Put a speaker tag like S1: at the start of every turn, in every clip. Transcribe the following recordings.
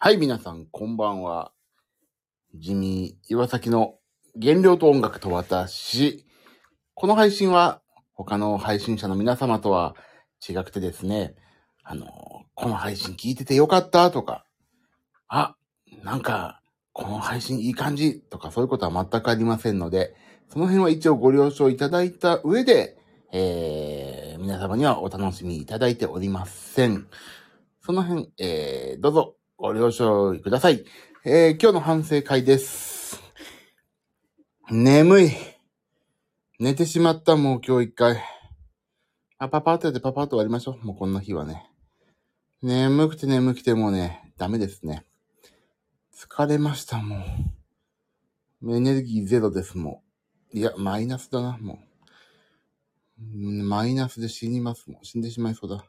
S1: はい、皆さん、こんばんは。ジミー、岩崎の原料と音楽と私。この配信は、他の配信者の皆様とは違くてですね、あの、この配信聞いててよかったとか、あ、なんか、この配信いい感じとかそういうことは全くありませんので、その辺は一応ご了承いただいた上で、えー、皆様にはお楽しみいただいておりません。その辺、えー、どうぞご了承ください。えー、今日の反省会です。眠い。寝てしまった、もう今日一回。あ、パパッとやってパパッと終わりましょう。もうこんな日はね。眠くて眠くてもうね、ダメですね。疲れました、もう。エネルギーゼロです、もう。いや、マイナスだな、もう。マイナスで死にます、もう。死んでしまいそうだ。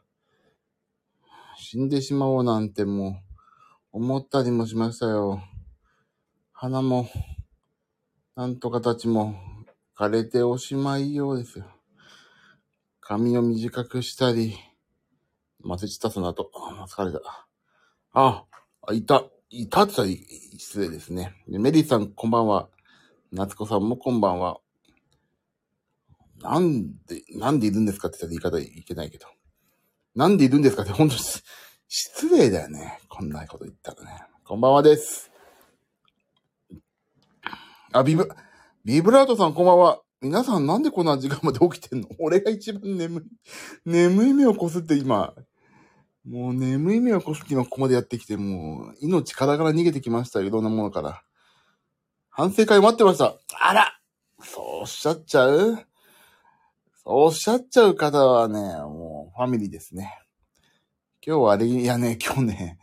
S1: 死んでしまおうなんてもう、思ったりもしましたよ。鼻も、なんとかたちも、枯れておしまいようですよ。髪を短くしたり、忘れちた、その後。疲れた。あ、いた。いたって言ったら失礼ですね。メリーさん、こんばんは。夏子さんもこんばんは。なんで、なんでいるんですかって言ったら言い方いけないけど。なんでいるんですかって本当に失礼だよね。こんなこと言ったらね。こんばんはです。あ、ビブ、ビブラートさんこんばんは。皆さんなんでこんな時間まで起きてんの？俺が一番眠い。眠い目をこすって今、もう眠い目をこすって今ここまでやってきて、もう命からがら逃げてきましたよ。いろんなものから。反省会待ってました。あらそうおっしゃっちゃう？そうおっしゃっちゃう方はね、もうファミリーですね。今日はあれ、いやね、今日ね、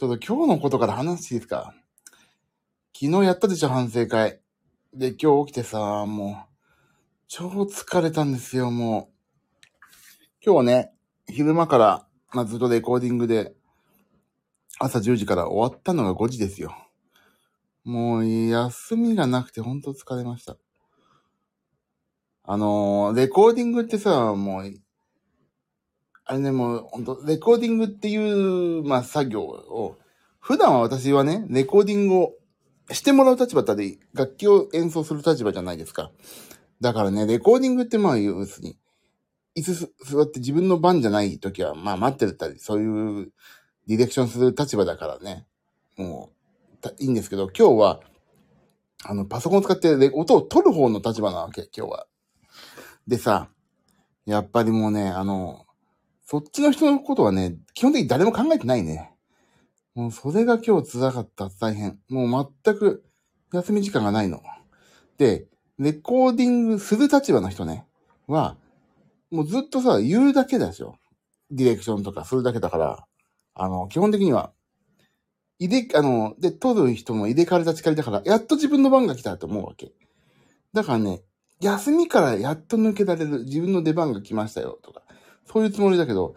S1: ちょっと今日のことから話していいですか？昨日やったでしょ、反省会。で、今日起きてさ、もう、超疲れたんですよ、もう。今日ね、昼間から、まあ、ずっとレコーディングで、朝10時から終わったのが5時ですよ。もう、休みがなくてほんと疲れました。あのーレコーディングってさ、もう、あれね、もう、ほんと、レコーディングっていう、まあ、作業を、普段は私はね、レコーディングをしてもらう立場だったり、楽器を演奏する立場じゃないですか。だからね、レコーディングってまあ、要するに、椅子座って自分の番じゃない時は、まあ待ってたり、そういうディレクションする立場だからね、もう、いいんですけど、今日は、あの、パソコンを使って音を取る方の立場なわけ、今日は。でさ、やっぱりもうね、あの、そっちの人のことはね、基本的に誰も考えてないね。もうそれが今日辛かった、大変。もう全く休み時間がないの。で、レコーディングする立場の人ね、は、もうずっとさ、言うだけでしょ。ディレクションとかするだけだから、あの、基本的には、入れ、あの、で、撮る人も入れ替わり立ち替わりだから、やっと自分の番が来たと思うわけ。だからね、休みからやっと抜けられる、自分の出番が来ましたよ、とか、そういうつもりだけど、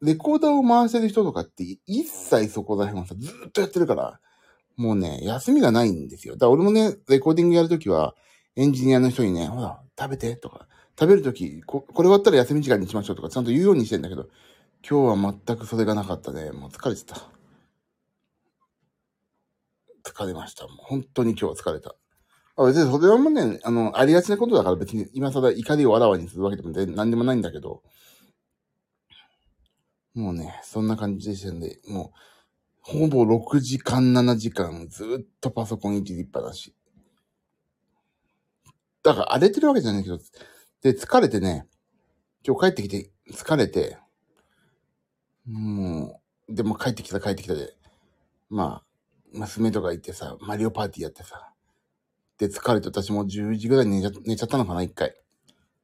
S1: レコーダーを回してる人とかって、一切そこら辺はさ、ずっとやってるから、もうね、休みがないんですよ。だから俺もね、レコーディングやるときは、エンジニアの人にね、ほら、食べて、とか、食べるとき、こ、れ終わったら休み時間にしましょうとか、ちゃんと言うようにしてんだけど、今日は全くそれがなかったね。もう疲れてた。疲れました。もう本当に今日は疲れた。あ別にそれはもうね、あの、ありがちなことだから別に今更怒りをあらわにするわけでも何でもないんだけど、もうね、そんな感じでしたんで、もう、ほぼ6時間、7時間、ずっとパソコンいじりっぱなし。だから荒れてるわけじゃないけど、で、疲れてね、今日帰ってきて、疲れて、もう、でも帰ってきた帰ってきたで、まあ、娘とか行ってさ、マリオパーティーやってさ、で、疲れて私も10時ぐらい寝ちゃ寝ちゃったのかな、一回。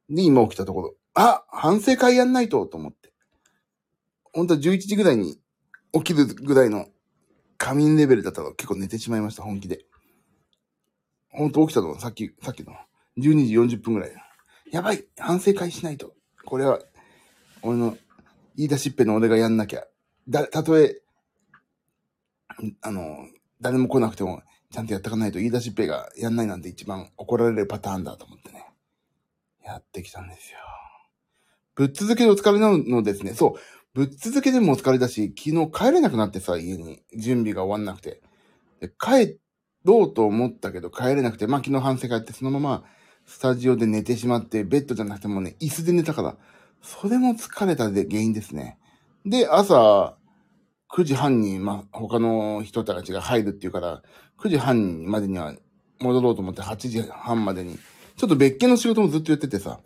S1: で、今起きたところ、あ反省会やんないと、と思って。本当は11時ぐらいに起きるぐらいの仮眠レベルだったら結構寝てしまいました、本気で。本当起きたのさっき、さっきの。12時40分ぐらい。やばい反省会しないと。これは、俺の言い出しっぺの俺がやんなきゃ。だ、たとえ、あの、誰も来なくても、ちゃんとやってかないと言い出しっぺがやんないなんて一番怒られるパターンだと思ってね。やってきたんですよ。ぶっ続けでお疲れなのですね。そう。ぶっ続けでもお疲れだし、昨日帰れなくなってさ、家に。準備が終わんなくて。で帰ろうと思ったけど帰れなくて、まあ昨日反省会ってそのままスタジオで寝てしまって、ベッドじゃなくてもね、椅子で寝たから、それも疲れたで原因ですね。で、朝、9時半に、まあ、他の人たちが入るっていうから、9時半までには戻ろうと思って8時半までに、ちょっと別件の仕事もずっとやっててさ、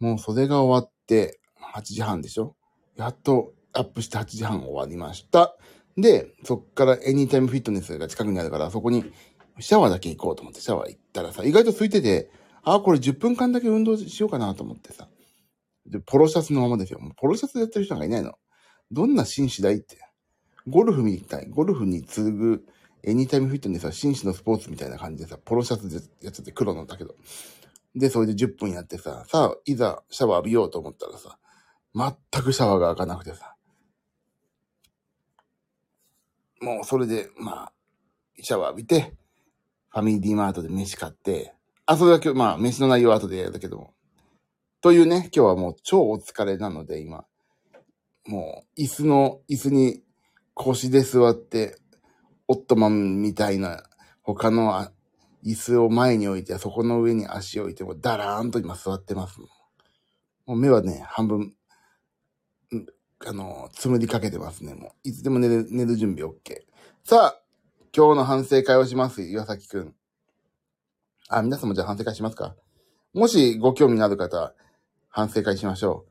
S1: もうそれが終わって8時半でしょやっとアップして8時半終わりました。で、そっからエニータイムフィットネスが近くにあるから、そこにシャワーだけ行こうと思ってシャワー行ったらさ、意外と空いてて、あ、これ10分間だけ運動しようかなと思ってさ。で、ポロシャツのままですよ。もうポロシャツやってる人がいないの。どんな紳士だいって。ゴルフみたい。ゴルフに次ぐエニータイムフィットネスは紳士のスポーツみたいな感じでさ、ポロシャツでやってて黒なんだけど。で、それで10分やってさ、さあ、いざシャワー浴びようと思ったらさ、全くシャワーが開かなくてさ。もうそれで、まあ、シャワー浴びて、ファミリーマートで飯買って、あ、それだけ、まあ、飯の内容は後でやるけども。というね、今日はもう超お疲れなので、今。もう、椅子の、椅子に腰で座って、オットマンみたいな、他の椅子を前に置いて、そこの上に足を置いて、もダラーンと今座ってます。もう目はね、半分、あの、つむりかけてますね。もう、いつでも寝る、寝る準備 OK。さあ、今日の反省会をします。岩崎くん。あ、皆さんもじゃあ反省会しますかもしご興味のある方、反省会しましょ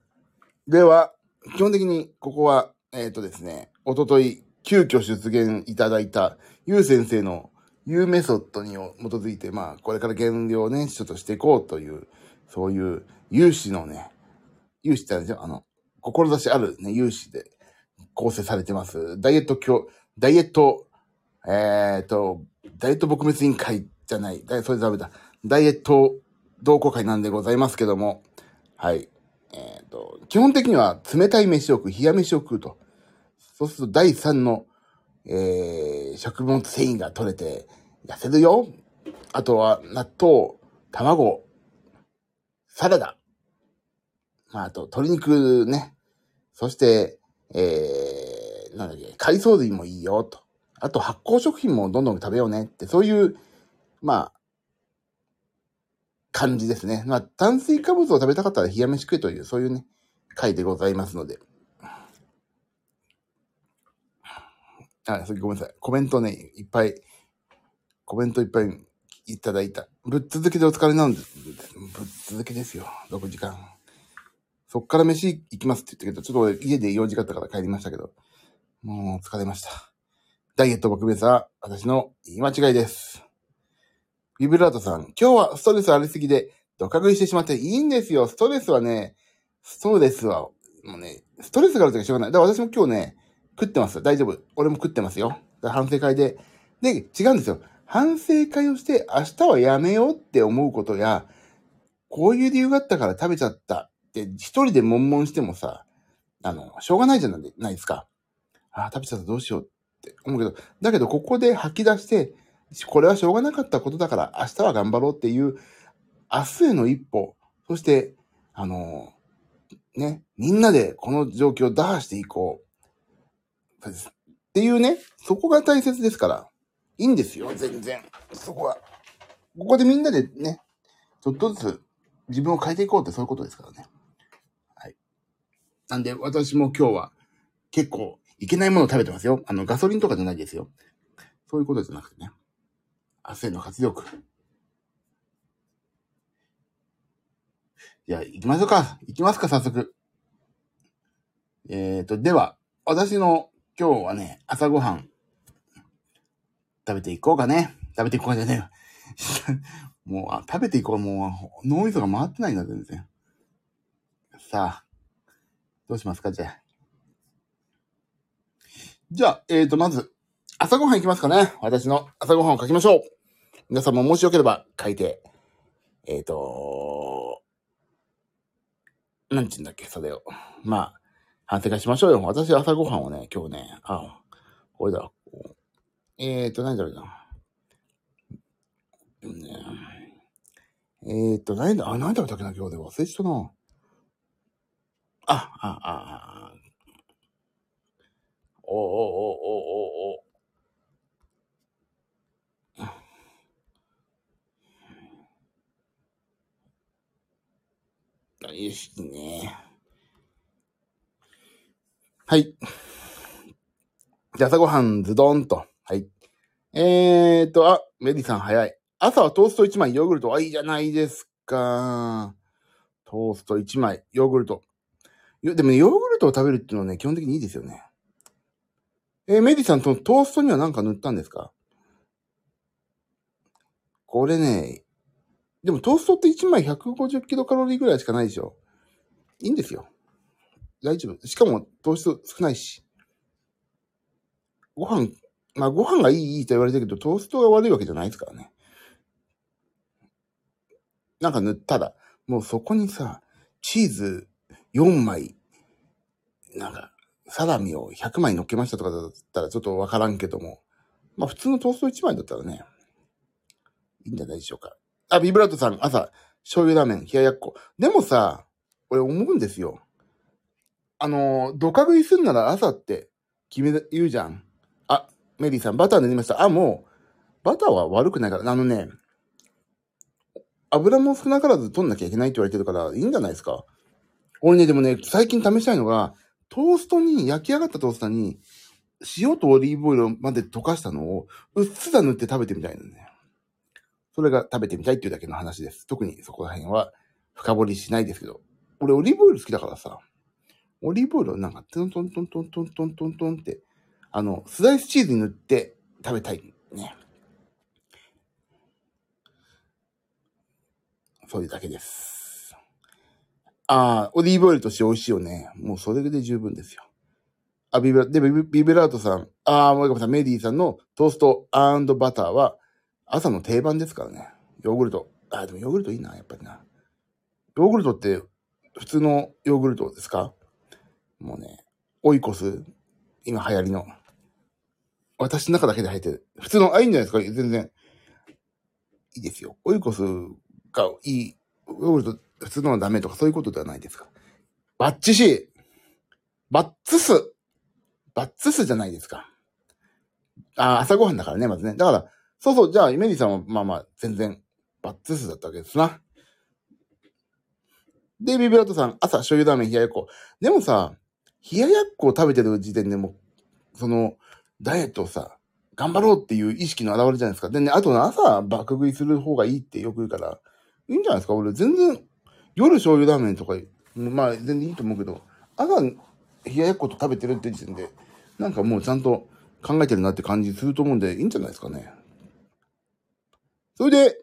S1: う。では、基本的にここは、えっ、ー、とですね、おととい、急遽出現いただいた、ゆう先生の U メソッドに基づいて、まあ、これから減量をね、ちょっとしていこうという、そういう有志のね、有志ってあるんですよ。あの、志あるね、有志で構成されてます。ダイエット教、ダイエット、えっ、ー、と、ダイエット撲滅委員会じゃない、それダメだ。ダイエット同好会なんでございますけども、はい。えっ、ー、と、基本的には冷たい飯を食う、冷や飯を食うと。そうすると第3の、えー、食物繊維が取れて痩せるよ。あとは納豆、卵、サラダ。まあ、あと鶏肉ね。そして、えー、なんだっけ、海藻類もいいよと。あと発酵食品もどんどん食べようねって、そういう、まあ、感じですね。まあ、炭水化物を食べたかったら冷や飯食えという、そういうね、回でございますので。あ、ごめんなさい。コメントね、いっぱい、コメントいっぱいいただいた。ぶっ続けでお疲れなんで。ぶっ続けですよ。6時間。そっから飯行きますって言ったけど、ちょっと家で用事があったから帰りましたけど、もう疲れました。ダイエット僕別は私の言い間違いです。ビブラートさん、今日はストレスありすぎで、ドカ食いしてしまっていいんですよ。ストレスはね、ストレスは、もうね、ストレスがあるときしょうがない。だから私も今日ね、食ってます。大丈夫。俺も食ってますよ。反省会で。で、違うんですよ。反省会をして明日はやめようって思うことや、こういう理由があったから食べちゃった一人で悶々してもさ、あの、しょうがないじゃないですか。ああ、食べちゃったどうしようって思うけど、だけどここで吐き出して、これはしょうがなかったことだから明日は頑張ろうっていう、明日への一歩、そして、あの、ね、みんなでこの状況を打破していこう。っていうね、そこが大切ですから、いいんですよ、全然。そこは。ここでみんなでね、ちょっとずつ自分を変えていこうってそういうことですからね。なんで、私も今日は結構いけないものを食べてますよ。あの、ガソリンとかじゃないですよ。そういうことじゃなくてね。汗の活力。じゃあ、行きましょうか。行きますか、早速。えっ、ー、と、では、私の今日はね、朝ごはん、食べていこうかね。食べていこうかじゃねえよ。もう、あ、食べていこう。もう、脳みそが回ってないんだ、全然。さあ、どうしますか、じゃあ。じゃあ、えっ、ー、と、まず、朝ごはん行きますかね。私の朝ごはんを書きましょう。皆さんももしよければ書いて、えっ、ー、と、なんちゅうんだっけ、それを。まあ、反省会しましょうよ。私朝ごはんをね、今日ね、あ、これだ。えっ、ー、と、何だろうな。えっ、ー、と、何だ、あ、何食べたっけな、今日で忘れちゃったな。あ、あ、あ、おおおおおおよしね。はい。じゃあ朝ごはんズドンと。はい。えーと、あ、メリーさん早い。朝はトースト1枚、ヨーグルト。あ、いいじゃないですか。トースト1枚、ヨーグルト。よでもね、ヨーグルトを食べるっていうのはね、基本的にいいですよね。えーメリーさんトーストには何か塗ったんですか？これね、でもトーストって1枚150キロカロリーぐらいしかないでしょ。いいんですよ。大丈夫。しかも糖質少ないし。ご飯、まあご飯がいいいいと言われてるけど、トーストが悪いわけじゃないですからね。なんか塗ったら、もうそこにさ、チーズ4枚、なんか、サラミを100枚乗っけましたとかだったらちょっとわからんけども。まあ普通のトースト1枚だったらね、いいんじゃないでしょうか。あ、ビブラートさん、朝、醤油ラーメン、冷ややっこ。でもさ、俺思うんですよ。あの、ドカ食いすんなら朝って決め、言うじゃん。あ、メリーさん、バター塗りました。あ、もう、バターは悪くないから、あのね、油も少なからず取んなきゃいけないって言われてるから、いいんじゃないですか。俺ね、でもね、最近試したいのが、トーストに、焼き上がったトーストに、塩とオリーブオイルまで溶かしたのを、うっすら塗って食べてみたいのね。それが食べてみたいっていうだけの話です。特にそこら辺は深掘りしないですけど。俺オリーブオイル好きだからさ、オリーブオイルをなんかトントントントントントントンって、あの、スライスチーズに塗って食べたいね。そういうだけです。ああ、オリーブオイルと塩塩ね。もうそれで十分ですよ。あ、ビブラ、で、ビブビブラートさん、ああ、もうごめん、メディさんのトーストバターは朝の定番ですからね。ヨーグルト。あ、でもヨーグルトいいな、やっぱりな。ヨーグルトって普通のヨーグルトですか？もうね、オイコス、今流行りの。私の中だけで入ってる。普通の、あ、いいんじゃないですか？全然。いいですよ。オイコスがいい、ヨーグルト普通のはダメとかそういうことではないですか。バッチシーバッツスバッツスじゃないですか。あ、朝ごはんだからね、まずね。だから、そうそう、じゃあ、イメリさんは、まあまあ、全然、バッツスだったわけですな。で、ビブラートさん、朝、醤油ラーメン、冷ややっこ。でもさ、冷ややっこを食べてる時点でもう、その、ダイエットをさ、頑張ろうっていう意識の表れじゃないですか。でね、あと朝、爆食いする方がいいってよく言うから、いいんじゃないですか？俺、全然、夜醤油ラーメンとか、まあ、全然いいと思うけど、朝、冷ややっこと食べてるって時点で、なんかもうちゃんと考えてるなって感じすると思うんで、いいんじゃないですかね。それで、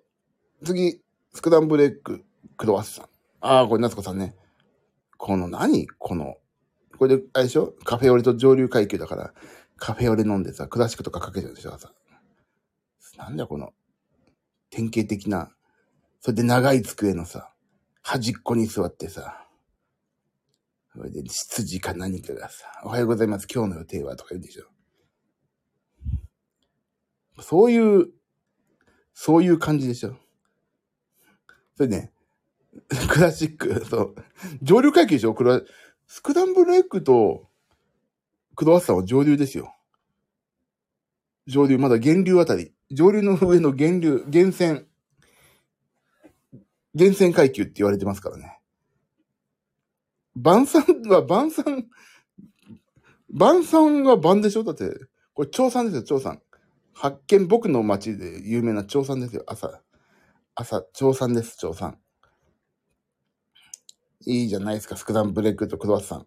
S1: 次、スクランブルエッグ、クロワッサン。ああ、これ夏子さんね。この何？この、これで、あれでしょ？カフェオレと上流階級だから、カフェオレ飲んでさ、クラシックとかかけてるでしょ朝。なんだこの、典型的な、それで長い机のさ、端っこに座ってさ、それで羊か何かがさ、おはようございます、今日の予定はとか言うでしょ。そういう、そういう感じでしょ。それね、クラシック、そう、上流階級でしょクラ、スクランブルエッグとクロワッサンは上流ですよ。上流、まだ源流あたり。上流の上の源流、源泉。源泉階級って言われてますからね。晩餐は晩餐、晩餐は晩でしょ？だって、これ朝餐ですよ、朝餐。発見、僕の町で有名な朝餐ですよ、朝。朝、朝餐です、朝餐。いいじゃないですか、スクランブルエッグとクロワッサン。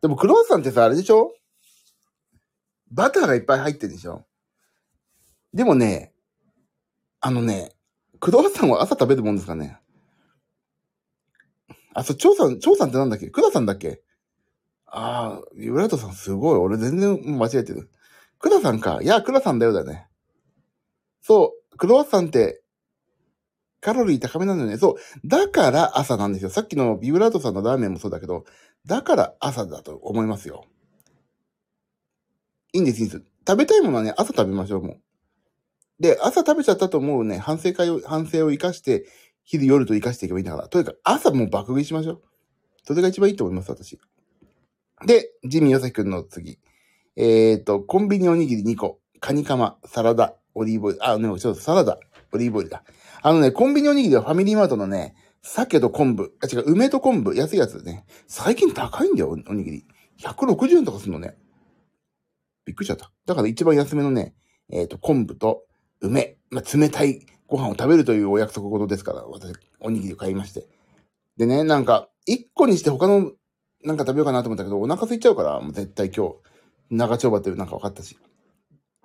S1: でもクロワッサンってさ、あれでしょ？バターがいっぱい入ってるでしょ？でもね、あのね、クロワッサンは朝食べるもんですかねあ、そう、張さん、張さんってなんだっけ？クダさんだっけ？ああ、ユラートさんすごい。俺全然間違えてる。クダさんか。いや、クダさんだよだね。そう、クロワッサンって、カロリー高めなんだよね。そう。だから朝なんですよ。さっきのビブラートさんのラーメンもそうだけど、だから朝だと思いますよ。いいんです、いいんです。食べたいものはね、朝食べましょう、もう。で、朝食べちゃったと思うね、反省会を、反省を生かして、昼夜と生かしていけばいいんだから。とにかく朝もう爆食いしましょう。それが一番いいと思います、私。で、ジミーヨサキくんの次。えっ、と、コンビニおにぎり2個、カニカマ、サラダ、オリーブオイル、あ、ね、ちょっとサラダ、オリーブオイルだ。あのね、コンビニおにぎりはファミリーマートのね、鮭と昆布、あ、違う、梅と昆布、安いやつね。最近高いんだよ、おにぎり。160円とかするのね。びっくりしちゃった。だから一番安めのね、えっ、と、昆布と梅、まあ、冷たいご飯を食べるというお約束事ですから、私、おにぎりを買いまして。でね、なんか、1個にして他のなんか食べようかなと思ったけど、お腹空いちゃうから、もう絶対今日、長丁場っていうなんか分かったし。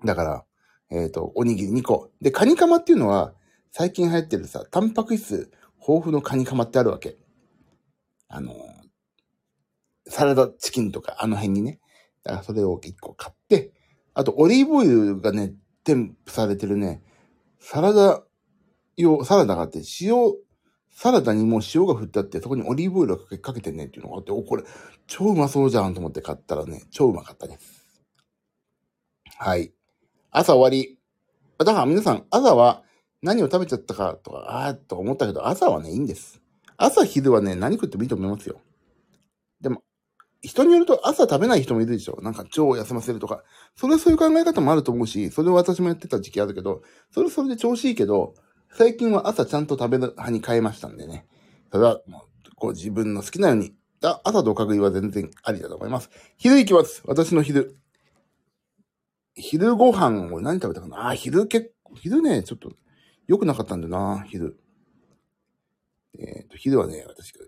S1: だから、えっ、ー、と、おにぎり2個。で、カニカマっていうのは、最近流行ってるさ、タンパク質豊富のカニカマってあるわけ。あの、サラダチキンとか、あの辺にね。だからそれを1個買って、あと、オリーブオイルがね、添付されてるね、サラダ用、サラダがあって、塩サラダにもう塩が振ってあって、そこにオリーブオイルをかけてねっていうのがあって、お、これ、超うまそうじゃんと思って買ったらね、超うまかったです。はい。朝終わり。だから皆さん、朝は何を食べちゃったかとか、あーと思ったけど、朝はね、いいんです。朝昼はね、何食ってもいいと思いますよ。でも、人によると朝食べない人もいるでしょなんか腸を休ませるとか。それはそういう考え方もあると思うし、それを私もやってた時期あるけど、それはそれで調子いいけど、最近は朝ちゃんと食べる派に変えましたんでね。それは、もう、こう自分の好きなように、朝とおかぐりは全然ありだと思います。昼行きます。私の昼。昼ご飯を何食べたかな？あ、昼結構、昼ね、ちょっと良くなかったんだよな、昼。えっ、ー、と、昼はね、私が、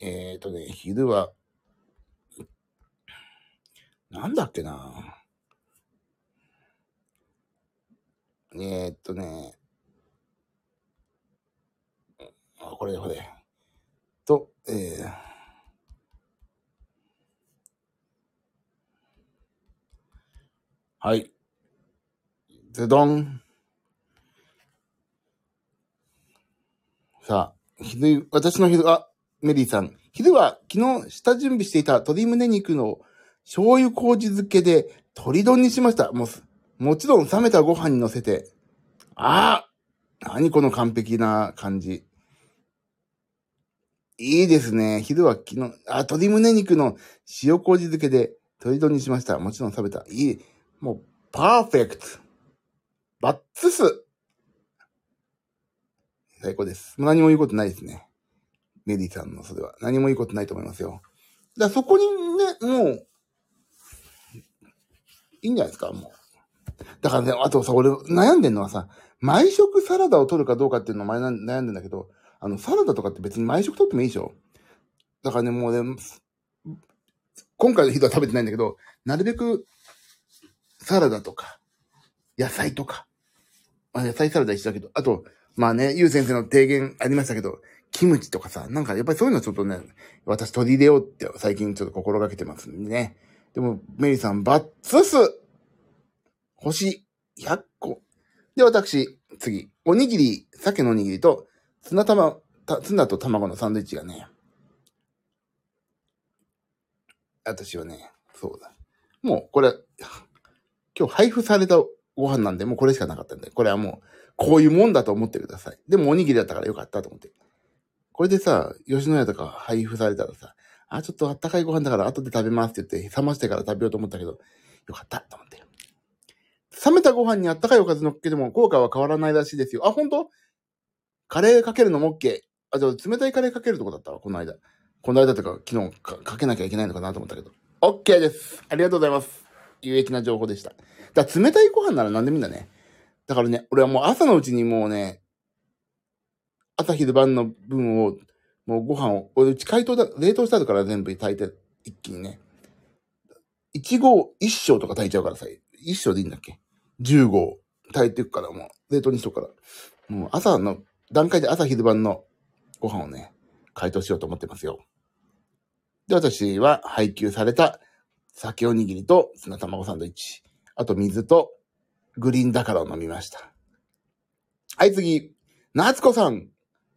S1: えっ、ー、とね、昼は、なんだっけなえー、っとね、あ、これこれ。と、えー、はい。ズドン。さあ、昼、私の昼、あ、メリーさん。昼は昨日下準備していた鶏胸肉の醤油麹漬けで鶏丼にしました。もう、もちろん冷めたご飯に乗せて、ああ何この完璧な感じ。いいですね。昼は昨日、あ、鶏胸肉の塩麹漬けで鶏丼にしました。もちろん食べた。いい。もう、パーフェクト。バッツス。最高です。何も言うことないですね。メリーさんのそれは。何も言うことないと思いますよ。だそこにね、もう、いいんじゃないですか、もう。だからね、あとさ、俺悩んでんのはさ、毎食サラダを取るかどうかっていうのを前悩んでんだけど、あの、サラダとかって別に毎食取ってもいいでしょだからね、もうね、今回の日は食べてないんだけど、なるべくサラダとか、野菜とか、まあ、野菜サラダ一緒だけど、あと、まあね、ゆう先生の提言ありましたけど、キムチとかさ、なんかやっぱりそういうのちょっとね、私取り入れようって最近ちょっと心がけてますんでね。でも、メリーさん、バッツス星100個。で、私、次。おにぎり、鮭のおにぎりと、ツナ玉、ツナと卵のサンドイッチがね。私はね、そうだ。もう、これ、今日配布されたご飯なんで、もうこれしかなかったんで、これはもう、こういうもんだと思ってください。でもおにぎりだったからよかったと思って。これでさ、吉野家とか配布されたらさ、あ、ちょっとあったかいご飯だから後で食べますって言って、冷ましてから食べようと思ったけど、よかったと思って。冷めたご飯にあったかいおかず乗っけても効果は変わらないらしいですよ。あ、本当？カレーかけるのも OK。あ、じゃあ冷たいカレーかけるとこだったわ、この間。この間とか昨日かかけなきゃいけないのかなと思ったけど。OK です。ありがとうございます。有益な情報でした。だから冷たいご飯なら何でもいいんだね。だからね、俺はもう朝のうちにもうね、朝昼晩の分を、もうご飯を、俺うち解凍だ、冷凍した後から全部炊いて、一気にね。一合一升とか炊いちゃうからさ、一升でいいんだっけ？10号炊いていくから、もう、冷凍にしとくから。もう朝の段階で朝昼晩のご飯をね、解凍しようと思ってますよ。で、私は配給された酒おにぎりと砂卵サンドイッチ。あと水とグリーンだからを飲みました。はい、次。夏子さん。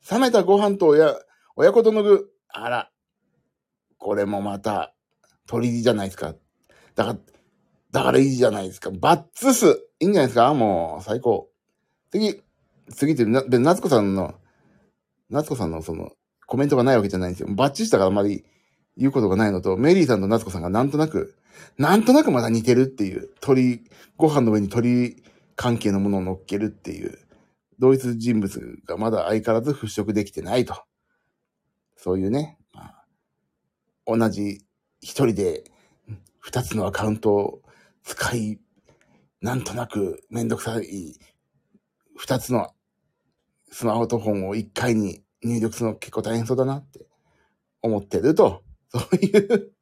S1: 冷めたご飯と親、親子との具。あら。これもまた、鳥じゃないですか。だから、だからいいじゃないですか。バッツスいいんじゃないですかもう、最高。次、次って、な、で、夏子さんの、夏子さんのその、コメントがないわけじゃないんですよ。バッチしたからあまり言うことがないのと、メリーさんと夏子さんがなんとなく、なんとなくまだ似てるっていう、鳥、ご飯の上に鳥関係のものを乗っけるっていう、同一人物がまだ相変わらず払拭できてないと。そういうね、まあ、同じ一人で二つのアカウントを使い、なんとなくめんどくさい二つのスマートフォンを一回に入力するの結構大変そうだなって思ってると、そういう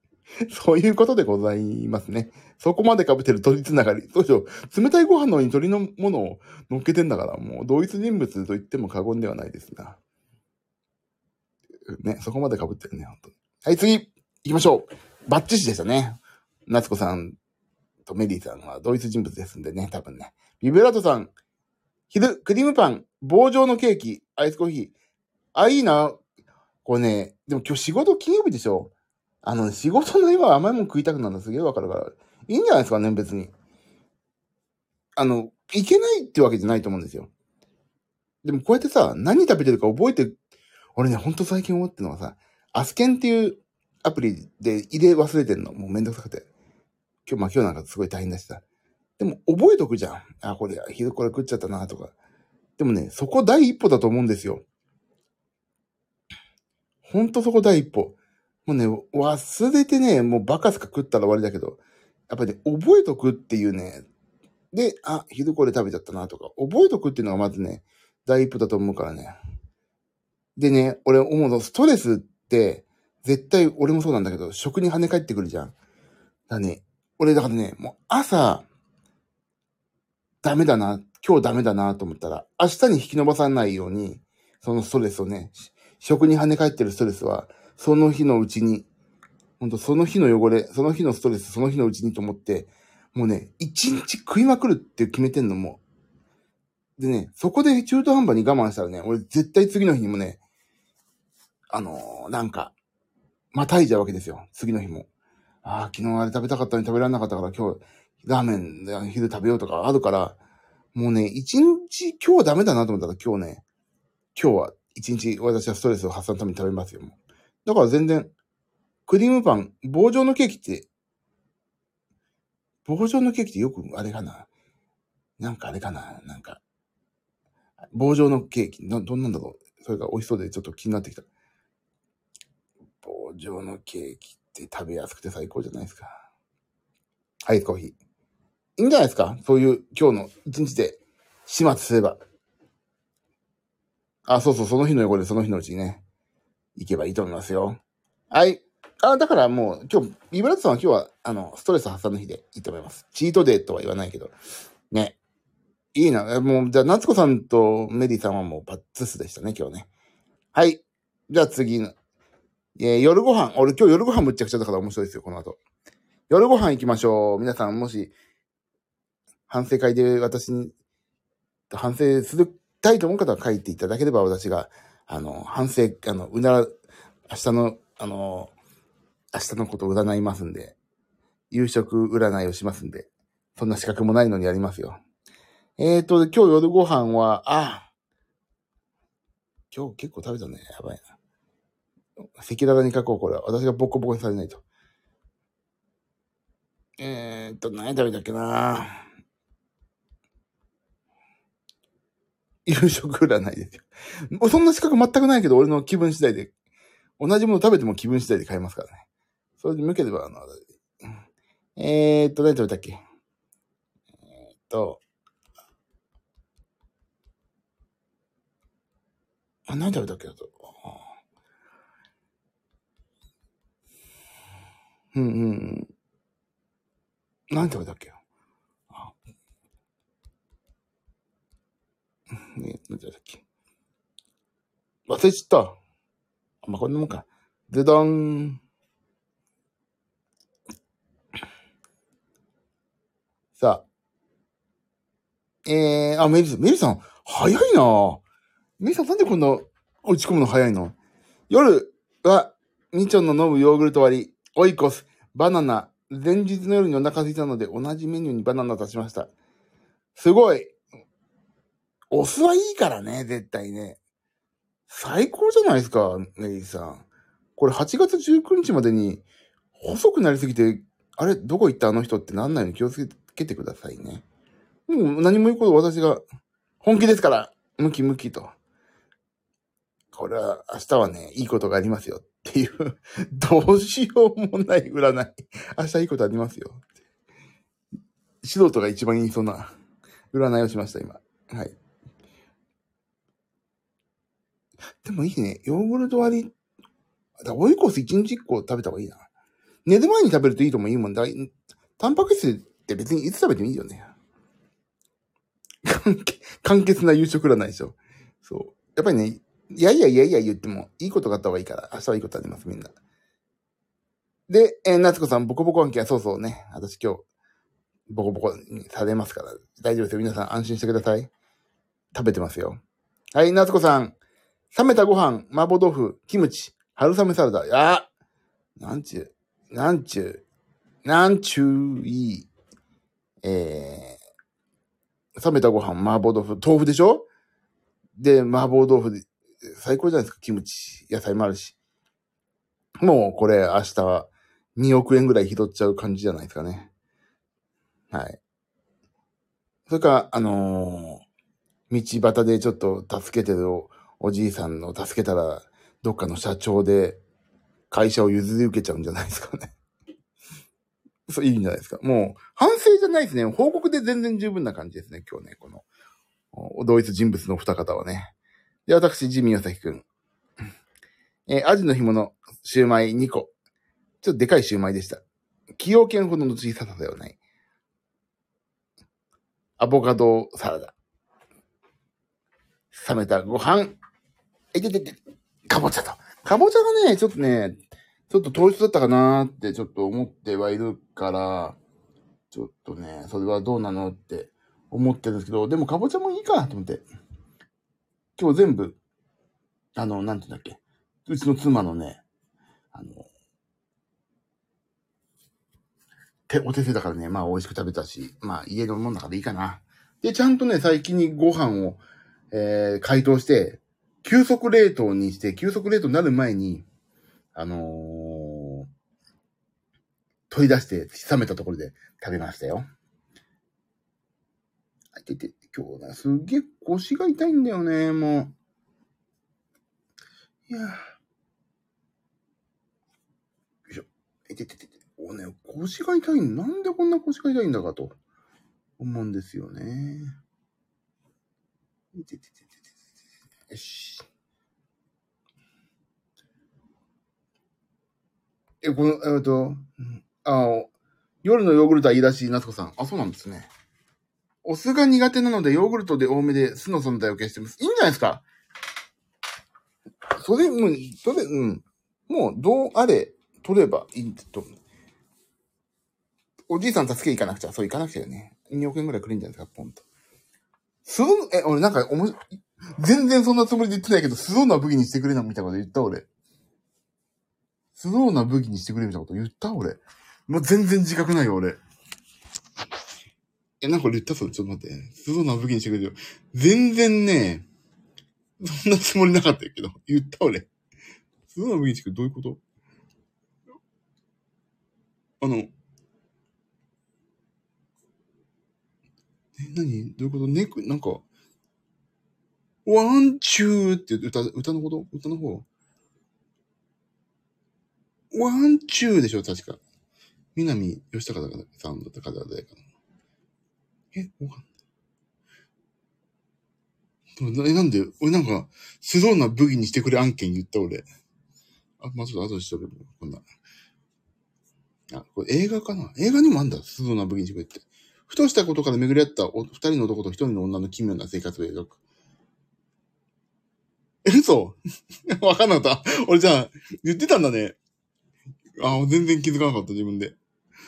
S1: そういうことでございますね。そこまで被ってる鳥つながり。そうでしょ。冷たいご飯の上に鳥のものを乗っけてんだから、もう同一人物と言っても過言ではないですが。ね、そこまで被ってるね、本当に。はい、次行きましょう。バッチシでしたね。夏子さんとメリーさんは同一人物ですんでね、多分ね。ビブラートさん、昼、クリームパン、棒状のケーキ、アイスコーヒー。あ、いいな。これね、でも今日仕事金曜日でしょあの、仕事の今甘いもん食いたくなるのすげえわかるから。いいんじゃないですかね、別に。あの、いけないってわけじゃないと思うんですよ。でもこうやってさ、何食べてるか覚えて、俺ね、ほんと最近思ってるのはさ、アスケンっていうアプリで入れ忘れてんの。もうめんどくさくて。今日、まあ今日なんかすごい大変だしさ。でも覚えとくじゃん。あ、これ、昼これ食っちゃったなとか。でもね、そこ第一歩だと思うんですよ。ほんとそこ第一歩。もうね、忘れてね、もうバカすか食ったら終わりだけど、やっぱりね、覚えとくっていうね、で、あ、昼これ食べちゃったなとか、覚えとくっていうのがまずね、第一歩だと思うからね。でね、俺思うの、ストレスって、絶対俺もそうなんだけど、食に跳ね返ってくるじゃん。だね、俺だからね、もう朝、ダメだな、今日ダメだなと思ったら、明日に引き伸ばさないように、そのストレスをね、食に跳ね返ってるストレスは、その日のうちに、ほんとその日の汚れ、その日のストレス、その日のうちにと思って、もうね、一日食いまくるって決めてんのも。でね、そこで中途半端に我慢したらね、俺絶対次の日にもね、あのー、なんか、またいじゃうわけですよ。次の日も。ああ、昨日あれ食べたかったのに食べられなかったから今日、ラーメンで昼食べようとかあるから、もうね、一日今日はダメだなと思ったら今日ね、今日は一日私はストレスを発散のために食べますよ。だから全然、クリームパン、棒状のケーキって、棒状のケーキってよくあれかななんかあれかななんか、棒状のケーキ、ど、どんなんだろうそれが美味しそうでちょっと気になってきた。棒状のケーキって食べやすくて最高じゃないですか。はい、コーヒー。いいんじゃないですか？そういう今日の一日で始末すれば。あ、そうそう、その日の汚れ、その日のうちにね、行けばいいと思いますよ。はい。あ、だからもう、今日、ビブラットさんは今日は、あの、ストレス発散の日でいいと思います。チートデーとは言わないけど。ね。いいな。もう、じゃあ、夏子さんとメリーさんはもうバッツスでしたね、今日ね。はい。じゃあ次の。えー、夜ご飯。俺今日夜ご飯むっちゃくちゃだから面白いですよ、この後。夜ご飯行きましょう。皆さん、もし、反省会で私に、反省するたいと思う方は書いていただければ私が、あの、反省、あの、うなら、明日の、あの、明日のことを占いますんで、夕食占いをしますんで、そんな資格もないのにやりますよ。えーと、今日夜ご飯は、あ今日結構食べたね。やばいな。赤裸々に書こう、これは。私がボコボコにされないと。えーと、何食べたっけな夕食占いですよ。そんな資格全くないけど、俺の気分次第で、同じもの食べても気分次第で買えますからね。それで向ければ、あの、えーっと、何食べたっけえーっと、あ、何食べたっけだと。うんうん。何食べたっけ？あね、何食べたっけ？忘れちゃった。まあ、こんなもんか。でどん。さあ。えー、あ、メリさん、メリさん、早いなメリさんなんでこんな落ち込むの早いの？夜は、みちょんの飲むヨーグルト割り、オイコス、バナナ、前日の夜にお腹空いたので同じメニューにバナナ出しました。すごい。お酢はいいからね、絶対ね。最高じゃないですか、ネリーさん。これ8月19日までに細くなりすぎてあれ、どこ行ったあの人ってなんないように気をつけてくださいね。もう何も言うこと私が、本気ですから、ムキムキと。これは、明日はね、いいことがありますよっていう、どうしようもない占い。明日いいことありますよ。素人が一番言いそうな占いをしました、今。はい。でもいいね。ヨーグルト割り、だオイコース1日1個食べた方がいいな。寝る前に食べるといいともいいもんだ。タンパク質って別にいつ食べてもいいよね。簡潔簡潔な夕食占いでしょ。そう。やっぱりね、いやいやいやいや言っても、いいことがあった方がいいから、明日はいいことあります、みんな。で、えー、夏子さん、ボコボコ案件はそうそうね。私今日、ボコボコにされますから、大丈夫ですよ。皆さん安心してください。食べてますよ。はい、夏子さん。冷めたご飯、麻婆豆腐、キムチ、春雨サラダ。やなんちゅう、なんちゅう、なんちゅう、いい。えー、冷めたご飯、麻婆豆腐、豆腐でしょ？で、麻婆豆腐で、最高じゃないですか、キムチ、野菜もあるし。もう、これ、明日は2億円ぐらい拾っちゃう感じじゃないですかね。はい。それか、あのー、道端でちょっと助けてるおじいさんの助けたら、どっかの社長で会社を譲り受けちゃうんじゃないですかね。そういいんじゃないですか。もう、反省じゃないですね。報告で全然十分な感じですね。今日ね、この、同一人物の二方はね。で、私、ジミーヨサキくん。えー、アジの干物、シューマイ2個。ちょっとでかいシューマイでした。崎陽軒ほどの小ささではない。アボカドサラダ。冷めたご飯。えててて、かぼちゃと。かぼちゃがね、ちょっとね、ちょっと糖質だったかなーってちょっと思ってはいるから、ちょっとね、それはどうなのって思ってるんですけど、でもかぼちゃもいいかなと思って。今日全部、あの、なんて言うんだっけ？うちの妻のね、あの、手、お手製だからね、まあ美味しく食べたし、まあ家のもんだからいいかな。で、ちゃんとね、最近にご飯を、えー、解凍して、急速冷凍にして、急速冷凍になる前に、あのー、取り出して冷めたところで食べましたよ。あ、てて、今日ね、すっげえ腰が痛いんだよね、もう。いやよいしょ。えてててて。おね、腰が痛いなんでこんな腰が痛いんだかと思うんですよね。いてててててよし。え、この、えっと、あ夜のヨーグルトはいいらしい、夏子さん。あ、そうなんですね。お酢が苦手なので、ヨーグルトで多めで酢の存在を消してます。いいんじゃないですか？それ、もう、それ、うん。もう、どうあれ、取ればいいと思う。おじいさん助け行かなくちゃ。そう行かなくちゃよね。2億円ぐらいくれんじゃないですか、ポンと。スロー、え、俺なんか、おも全然そんなつもりで言ってないけど、スローな武器にしてくれな、みたいなこと言った俺。スローな武器にしてくれみたいなこと言った俺。もう全然自覚ないよ、俺。え、なんか俺言ったそれ、ちょっと待って。スローな武器にしてくれてよ。全然ね、そんなつもりなかったけど、言った俺。スローな武器にしてくれどういうこと？あの、え、何？どういうこと？ネク、なんか、ワンチューって歌、歌のこと？歌の方？ワンチューでしょ確か。南吉高さんだった方誰か。え、わかんない。え、なんで俺なんか、スローな武器にしてくれ案件言った俺。あ、まあ、ちょっと後でしとけば、こんな。あ、これ映画かな？映画にもあんだ。スローな武器にしてくれって。ふとしたことから巡り合ったお二人の男と一人の女の奇妙な生活を描く。え、嘘？わかんなかった。俺じゃあ、言ってたんだね。あ全然気づかなかった、自分で。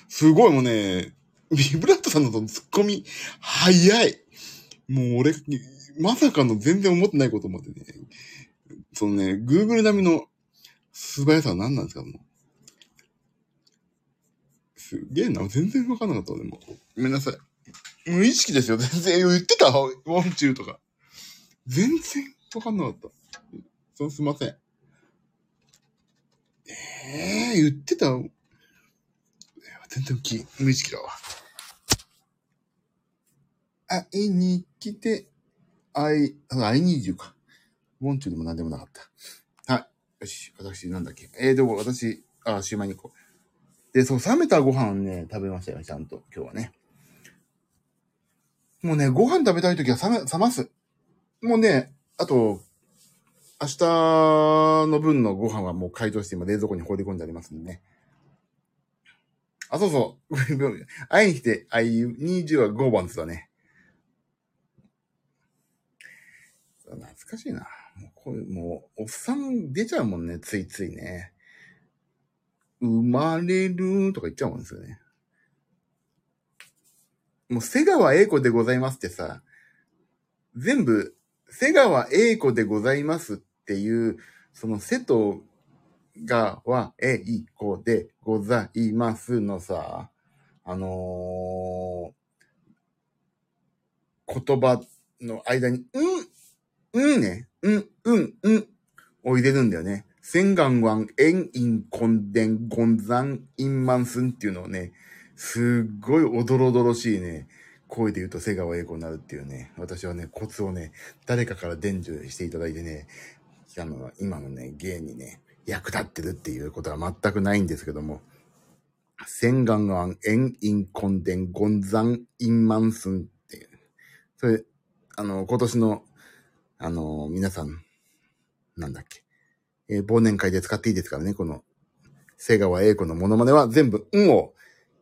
S1: すごいもうね、ビブラットさんのツッコミ、早い。もう俺、まさかの全然思ってないこと思ってね。そのね、Google 並みの素早さは何なんですかも。すげえな。全然わかんなかった、でも。ごめんなさい。無意識ですよ。全然言ってたワンチューとか。全然わかんなかった。そすいません。ええー、言ってた全然き無意識だわ。会いに来て、I, あ I need you か。ウォンチュでも何でもなかった。はい。よし、私、なんだっけ？えー、でも私、あ、シューマイに行こう。で、そう、冷めたご飯ね、食べましたよ、ちゃんと、今日はね。もうね、ご飯食べたいときは冷め、冷ます。もうね、あと、明日の分のご飯はもう解凍して今冷蔵庫に放り込んでありますんでね。あ、そうそう。会いに来て、I need you は5番だね。懐かしいな。もうこういう、もう、おっさん出ちゃうもんね、ついついね。生まれるとか言っちゃうもんですよね。もう、瀬川栄子でございますってさ、全部、瀬川栄子でございますっていう、その瀬戸川栄子でございますのさ、あのー、言葉の間に、うん、うんね、うん、うん、うん、を入れるんだよね。千眼湾、円陰、根伝、ゴ山、陰満寸っていうのをね、すっごいおどろどろしいね、声で言うと瀬川栄子になるっていうね、私はね、コツをね、誰かから伝授していただいてね、あの、今のね、芸にね、役立ってるっていうことは全くないんですけども、千眼湾、円陰、根伝、ゴ山、陰満寸っていう。それ、あの、今年のあの、皆さん、なんだっけ。えー忘年会で使っていいですからね、この、瀬川栄子のモノマネは全部、うんを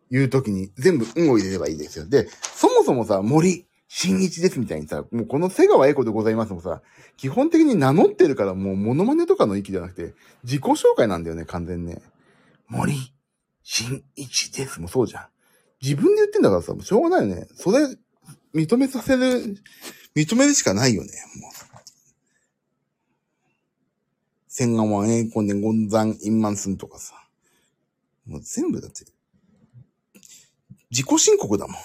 S1: 言うときに全部、うんを入れればいいですよ。で、そもそもさ、森新一ですみたいにさ、もうこの瀬川栄子でございますもさ、基本的に名乗ってるからもうモノマネとかの域じゃなくて、自己紹介なんだよね、完全ね。森新一ですもそうじゃん。自分で言ってんだからさ、もうしょうがないよね。それ、認めさせる、認めるしかないよね、もう。千眼湾栄光でゴンザンインマンスンとかさ。もう全部だって、自己申告だもん。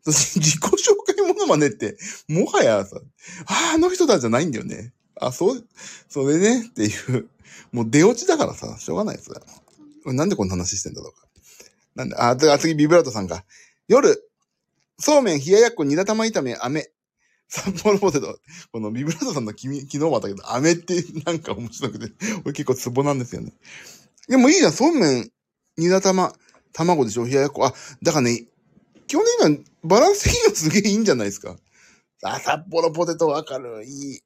S1: 自己紹介モノマネって、もはやさ、あ、の人だじゃないんだよね。あ、そう、それね、っていう、もう出落ちだからさ、しょうがないですよ。なんでこんな話してんだろうか。なんで、あ、次ビブラートさんが。夜、そうめん、冷ややっこ、煮玉炒め、飴。札幌ポテト。このビブラートさんの君、昨日もあったけど、飴ってなんか面白くて、俺結構ツボなんですよね。でもいいじゃん、そうめん、煮玉、卵でしょ、冷ややっこ。あ、だからね、基本的にはバランス的にはすげえいいんじゃないですか。あ、札幌ポテトわかる。いい。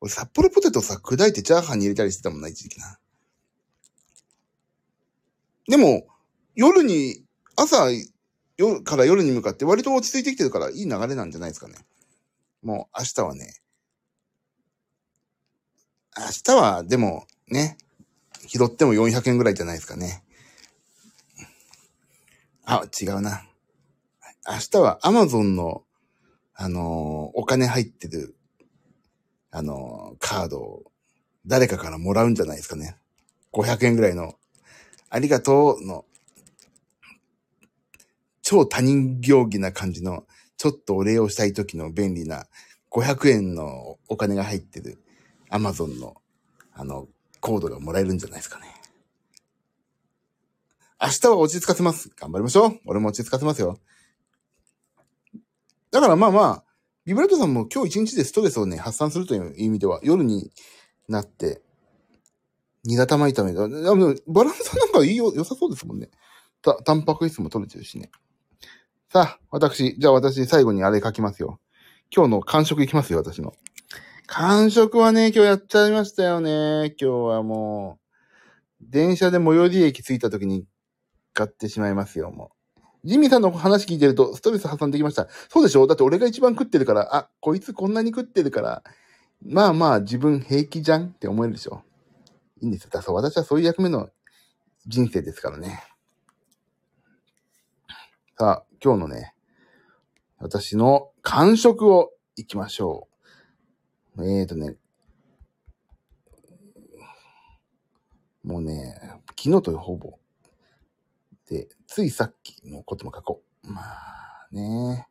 S1: 俺、札幌ポテトさ、砕いてチャーハンに入れたりしてたもんな、一時期な。でも、夜に、朝、夜から夜に向かって割と落ち着いてきてるからいい流れなんじゃないですかね。もう明日はね、明日はでもね、拾っても400円ぐらいじゃないですかね。あ、違うな。明日は Amazon の、あのーお金入ってる、あのーカードを誰かからもらうんじゃないですかね。500円ぐらいの、ありがとうの、超他人行儀な感じの、ちょっとお礼をしたい時の便利な500円のお金が入ってる Amazon の、あの、コードがもらえるんじゃないですかね。明日は落ち着かせます。頑張りましょう。俺も落ち着かせますよ。だからまあまあ、ビブラートさんも今日一日でストレスをね、発散するという意味では、夜になって、煮玉炒めだ。でもバランスなんかいいよ、良さそうですもんね。た、タンパク質も取れてるしね。さあ、私、じゃあ私最後にあれ書きますよ。今日の完食いきますよ、私の。完食はね、今日やっちゃいましたよね。今日はもう、電車で最寄り駅着いた時に買ってしまいますよ、もう。ジミーさんの話聞いてると、ストレス発散できました。そうでしょ？だって俺が一番食ってるから、あ、こいつこんなに食ってるから、まあまあ自分平気じゃんって思えるでしょいいんですよ。だそう私はそういう役目の人生ですからね。さあ、今日のね、私の完食を行きましょう。えーとね、もうね、昨日とほぼ。で、ついさっきのことも書こう。まあね。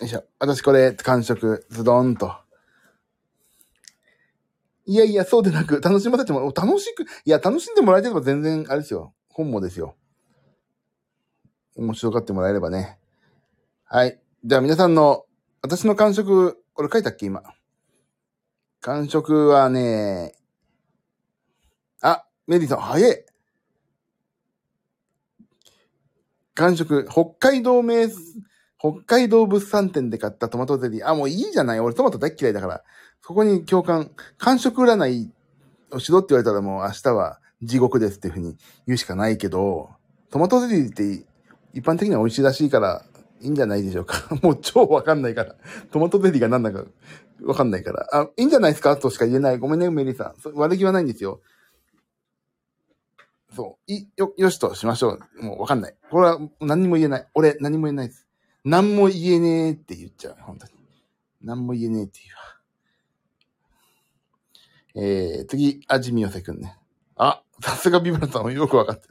S1: よいしょ。私これ、完食、ズドンと。いやいや、そうでなく、楽しませても、楽しく、いや、楽しんでもらえてれば全然、あれですよ。本望ですよ。面白がってもらえればね。はい。じゃあ皆さんの、私の感触、これ書いたっけ今？感触はね、あ、メリーさん、早い。感触、北海道名、北海道物産展で買ったトマトゼリー。あ、もういいじゃない。俺トマト大嫌いだから。そこに共感。感触占いをしろって言われたらもう明日は地獄ですっていうふうに言うしかないけど、トマトゼリーって一般的には美味しいらしいからいいんじゃないでしょうか。もう超わかんないから。トマトゼリーが何だかわかんないから。あ、いいんじゃないですか？としか言えない。ごめんね、メリーさん。悪気はないんですよ。そう。い、よ、よしとしましょう。もうわかんない。これは何にも言えない。俺、何も言えないです。何も言えねえって言っちゃう。本当に。何も言えねえって言うわ。えー、次、あじみよせくんね。あ、さすがビブラさんもよくわかって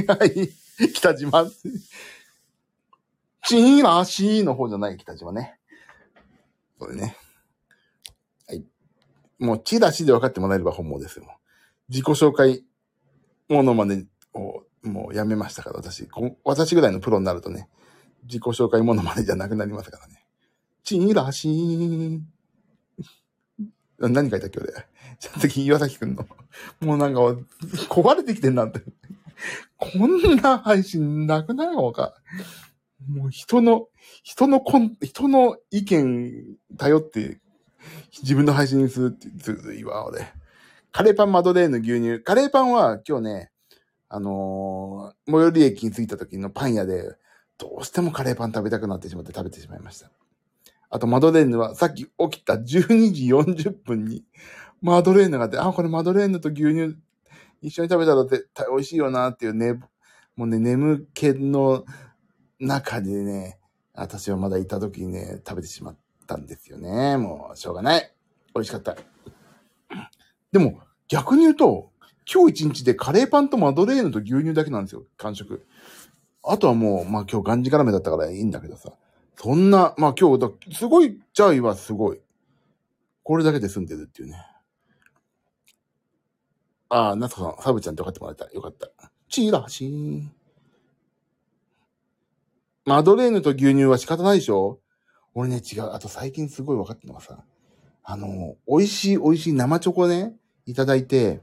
S1: る。はい。北島。チーラシーの方じゃない北島ね。これね。もう、チラシで分かってもらえれば本望ですよ。自己紹介ものまねをもうやめましたから、私。私ぐらいのプロになるとね、自己紹介ものまねじゃなくなりますからね。チーラシーン。何書いたっけ俺。じゃあ次、岩崎くんの。もうなんか、壊れてきてんなって。こんな配信なくないのか。もう人の、人のこん、人の意見頼って自分の配信にするってずるいわ、俺。カレーパンマドレーヌ牛乳。カレーパンは今日ね、あのー、最寄り駅に着いた時のパン屋で、どうしてもカレーパン食べたくなってしまって食べてしまいました。あとマドレーヌはさっき起きた12時40分にマドレーヌがあって、あ、これマドレーヌと牛乳一緒に食べたら絶対美味しいよなっていうね、もうね、眠気の中でね、私はまだいた時にね、食べてしまってたんですよね。もう、しょうがない。美味しかった。でも、逆に言うと、今日一日でカレーパンとマドレーヌと牛乳だけなんですよ、完食。あとはもう、まあ今日ガンジ絡めだったからいいんだけどさ。そんな、まあ今日だ、すごいチャイはすごい。これだけで済んでるっていうね。ああ、夏子さん、サブちゃんって分かってもらえた。よかった。チーラシーン。マドレーヌと牛乳は仕方ないでしょ俺ね、違う。あと最近すごい分かったのがさ、あの、美味しい美味しい生チョコね、いただいて、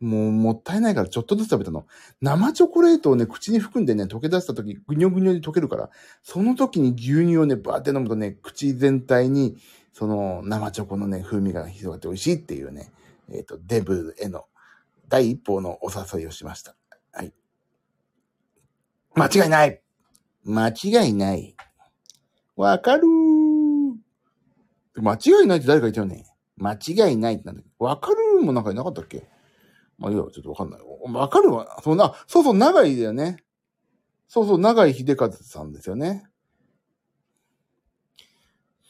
S1: もうもったいないからちょっとずつ食べたの。生チョコレートをね、口に含んでね、溶け出した時、ぐにょぐにょに溶けるから、その時に牛乳をね、バーって飲むとね、口全体に、その生チョコのね、風味が広がって美味しいっていうね、えっ、ー、と、デブへの第一歩のお誘いをしました。はい。間違いない間違いない。わかるー間違いないって誰か言ったよね。間違いないってなんだっけわかるもなんかいなかったっけまあいいや、ちょっとわかんない。わかるわ。そんな、そうそう、長井だよね。そうそう、長井秀和さんですよね。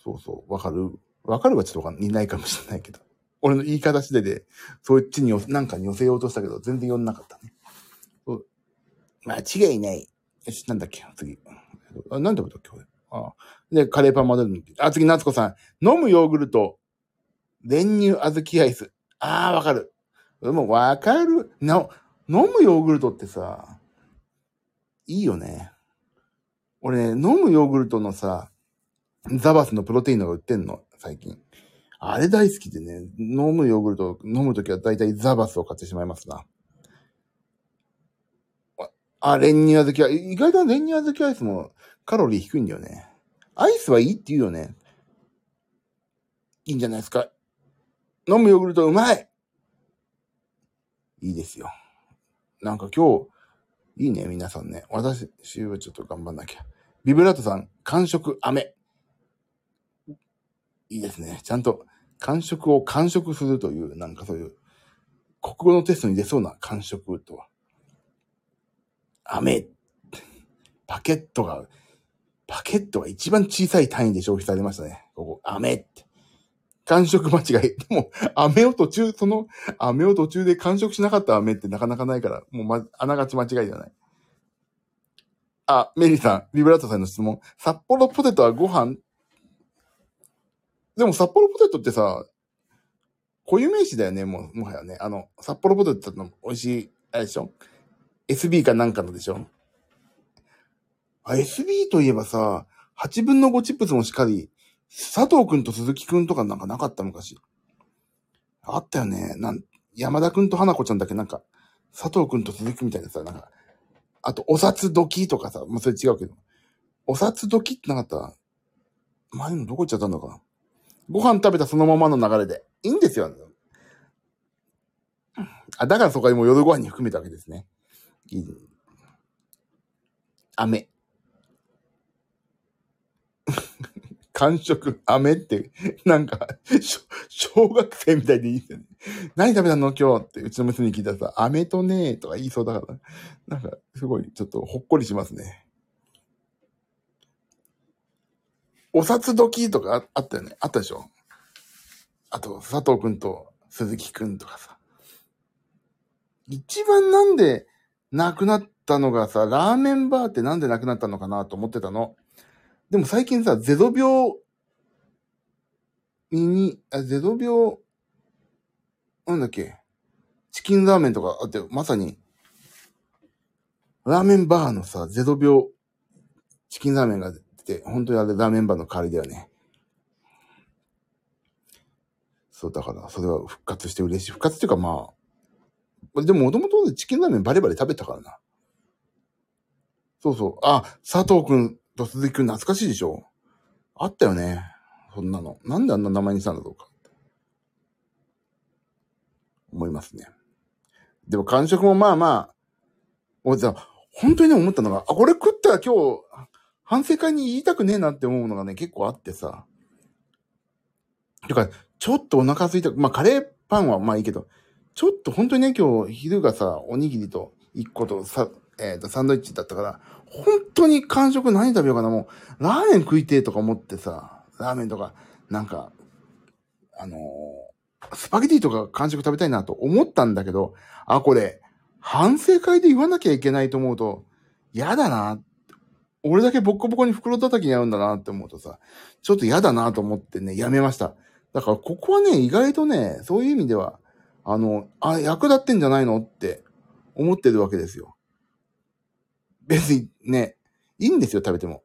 S1: そうそう、わかる。わかるはちょっとわかんないいないかもしれないけど。俺の言い方次第で、そっちになんかに寄せようとしたけど、全然寄んなかったね。間違いない。よし、なんだっけ次。あ、なんてことっけ俺。あで、カレーパンモデルあ、次、夏子さん。飲むヨーグルト。練乳小豆アイス。ああ、わかる。でも、わかる。な、飲むヨーグルトってさ、いいよね。俺ね、飲むヨーグルトのさ、ザバスのプロテインのが売ってんの、最近。あれ大好きでね、飲むヨーグルト、飲むときはだいたいザバスを買ってしまいますな。あ、練乳小豆は、意外と練乳小豆アイスもカロリー低いんだよね。アイスはいいって言うよね。いいんじゃないですか。飲むヨーグルトうまいいいですよ。なんか今日、いいね、皆さんね。私はちょっと頑張んなきゃ。ビブラートさん、完食、飴。いいですね。ちゃんと、完食を完食するという、なんかそういう、国語のテストに出そうな完食とは。飴。パケットが、パケットが一番小さい単位で消費されましたね。ここ、飴って。完食間違い。でも、飴を途中、その、飴を途中で完食しなかった飴ってなかなかないから、もうま、あながち間違いじゃない。あ、メリーさん、ビブラートさんの質問。札幌ポテトはご飯？でも札幌ポテトってさ、固有名詞だよね、もう、もはやね。あの、札幌ポテトの美味しい、あれでしょ ?SB かなんかのでしょ？あ、SB といえばさ、8分の5チップスもしっかり、佐藤くんと鈴木くんとかなんかなかった昔。あったよね。なん、山田くんと花子ちゃんだけ？なんか、佐藤くんと鈴木みたいなさ、なんか、あと、お札時とかさ、まあ、それ違うけど。お札時ってなかった？前のどこ行っちゃったんだかご飯食べたそのままの流れで。いいんですよ。あ、だからそこにもう夜ご飯に含めたわけですね。いい。飴。完食、飴って、なんか、小学生みたいでいいですよね。何食べたの？今日って、うちの娘に聞いたらさ、飴とねとか言いそうだから、なんか、すごい、ちょっとほっこりしますね。お札時とかあったよね。あったでしょあと、佐藤くんと鈴木くんとかさ。一番なんで亡くなったのがさ、ラーメンバーってなんで亡くなったのかなと思ってたの。でも最近さ、ゼロ病に、あ、ゼロ病、なんだっけ、チキンラーメンとかあって、まさに、ラーメンバーのさ、ゼロ病、チキンラーメンが出て、本当にあれラーメンバーの代わりだよね。そう、だから、それは復活して嬉しい。復活っていうかまあ、でももともとチキンラーメンバリバリ食べたからな。そうそう。あ、佐藤くんと鈴木くん懐かしいでしょ？あったよね。そんなの。なんであんな名前にしたんだろうか。思いますね。でも感触もまあまあ、俺さ、本当にね思ったのが、あ、これ食ったら今日、反省会に言いたくねえなって思うのがね、結構あってさ。てか、ちょっとお腹空いた、まあカレーパンはまあいいけど、ちょっと本当にね、今日昼がさ、おにぎりと1個とさ、えっ、ー、と、サンドイッチだったから、本当に完食何食べようかな、もう、ラーメン食いてとか思ってさ、ラーメンとか、なんか、あのー、スパゲティとか完食食べたいなと思ったんだけど、あ、これ、反省会で言わなきゃいけないと思うと、嫌だな。俺だけボッコボコに袋叩きに合うんだなって思うとさ、ちょっと嫌だなと思ってね、やめました。だからここはね、意外とね、そういう意味では、あの、あ、役立ってんじゃないのって思ってるわけですよ。別にね、いいんですよ、食べても。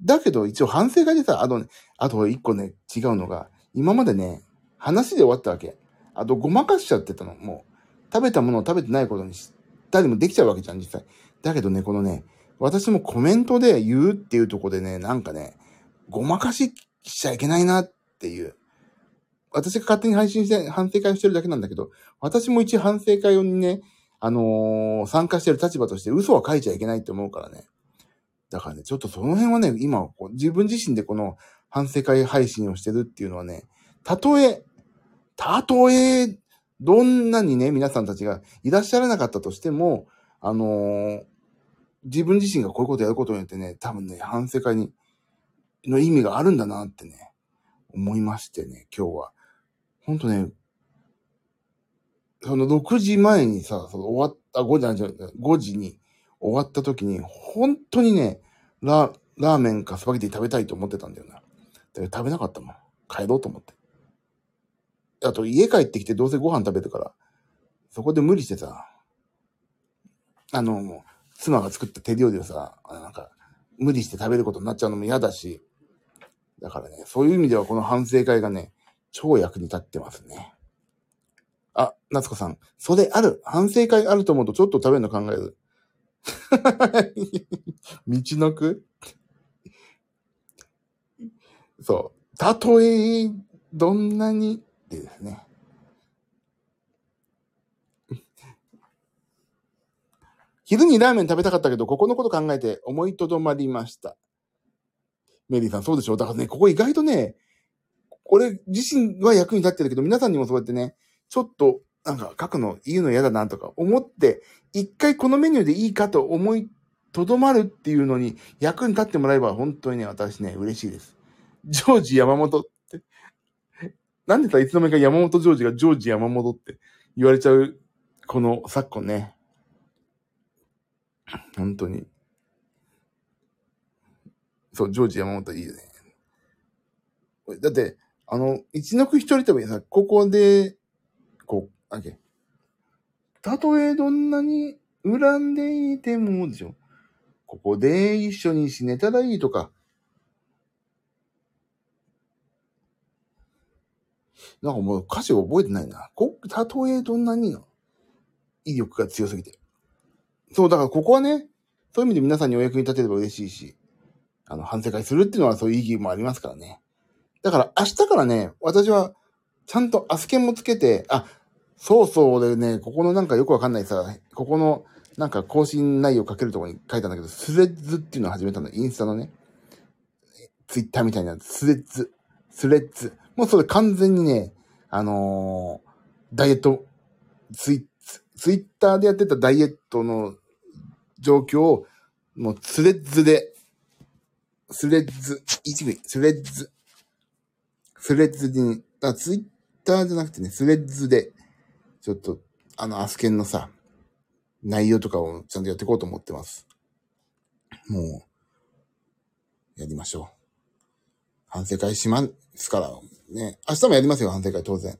S1: だけど、一応反省会でさ、あとね、あと一個ね、違うのが、今までね、話で終わったわけ。あと、ごまかしちゃってたの。もう、食べたものを食べてないことにしたりもできちゃうわけじゃん、実際。だけどね、このね、私もコメントで言うっていうとこでね、なんかね、ごまかししちゃいけないなっていう。私が勝手に配信して反省会をしてるだけなんだけど、私も一反省会にね、あのー、参加してる立場として嘘は書いちゃいけないって思うからね。だからね、ちょっとその辺はね、今、こう自分自身でこの反省会配信をしてるっていうのはね、たとえ、たとえ、どんなにね、皆さんたちがいらっしゃらなかったとしても、あのー、自分自身がこういうことやることによってね、多分ね、反省会に、の意味があるんだなってね、思いましてね、今日は。ほんとね、その6時前にさ、その終わった、5時、5時に終わった時に、本当にね、ラ、ラーメンかスパゲティ食べたいと思ってたんだよな。だ食べなかったもん。帰ろうと思って。あと家帰ってきてどうせご飯食べるから、そこで無理してさ、あの、もう、妻が作った手料理をさ、なんか、無理して食べることになっちゃうのも嫌だし、だからね、そういう意味ではこの反省会がね、超役に立ってますね。夏子さん。それある。反省会あると思うとちょっと食べるの考える。道のく？そう。たとえ、どんなに、でですね。昼にラーメン食べたかったけど、ここのこと考えて思いとどまりました。メリーさん、そうでしょ？うだからね、ここ意外とね、俺自身は役に立ってるけど、皆さんにもそうやってね、ちょっと、なんか書くの言うの嫌だなとか思って、一回このメニューでいいかと思いとどまるっていうのに役に立ってもらえば本当にね、私ね、嬉しいです。ジョージ山本って。なんでさ、いつの間にか山本ジョージがジョージ山本って言われちゃう、この昨今ね。本当に。そう、ジョージ山本いいよね。だって、あの、一の句一人旅でさ、ここで、こう、あけ。たとえどんなに恨んでいても、でしょ。ここで一緒に死ねたらいいとか。なんかもう歌詞覚えてないな。こ、たとえどんなにの威力が強すぎて。そう、だからここはね、そういう意味で皆さんにお役に立てれば嬉しいし、あの、反省会するっていうのはそういう意義もありますからね。だから明日からね、私は、ちゃんとアスケンもつけて、あ、そうそうでね、ここのなんかよくわかんないさ、ここのなんか更新内容書けるところに書いたんだけど、スレッズっていうのを始めたんだ。インスタのね。ツイッターみたいな。スレッズ。スレッズ。もうそれ完全にね、あのー、ダイエット、ツイッツイッターでやってたダイエットの状況を、もうスレッズで、スレッズ、一部、スレッズ、スレッズに、あ、ツイッターじゃなくてね、スレッズで、ちょっと、あの、アスケンのさ、内容とかをちゃんとやっていこうと思ってます。もう、やりましょう。反省会しますから、ね。明日もやりますよ、反省会、当然。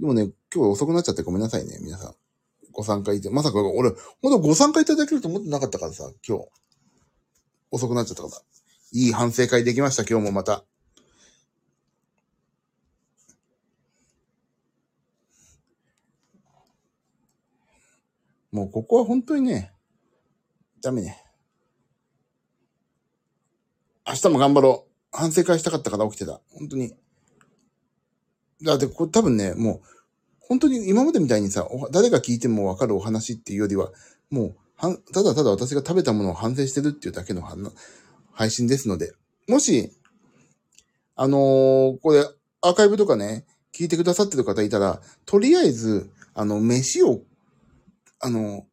S1: でもね、今日遅くなっちゃってごめんなさいね、皆さん。ご参加いて。まさか俺、ほんとご参加いただけると思ってなかったからさ、今日。遅くなっちゃったから。いい反省会できました、今日もまた。もうここは本当にね、ダメね。明日も頑張ろう。反省会したかったから起きてた。本当に。だってこれ多分ね、もう、本当に今までみたいにさ、誰が聞いてもわかるお話っていうよりは、もう、ただただ私が食べたものを反省してるっていうだけの配信ですので、もし、あのー、これ、アーカイブとかね、聞いてくださってる方いたら、とりあえず、あの、飯をあの、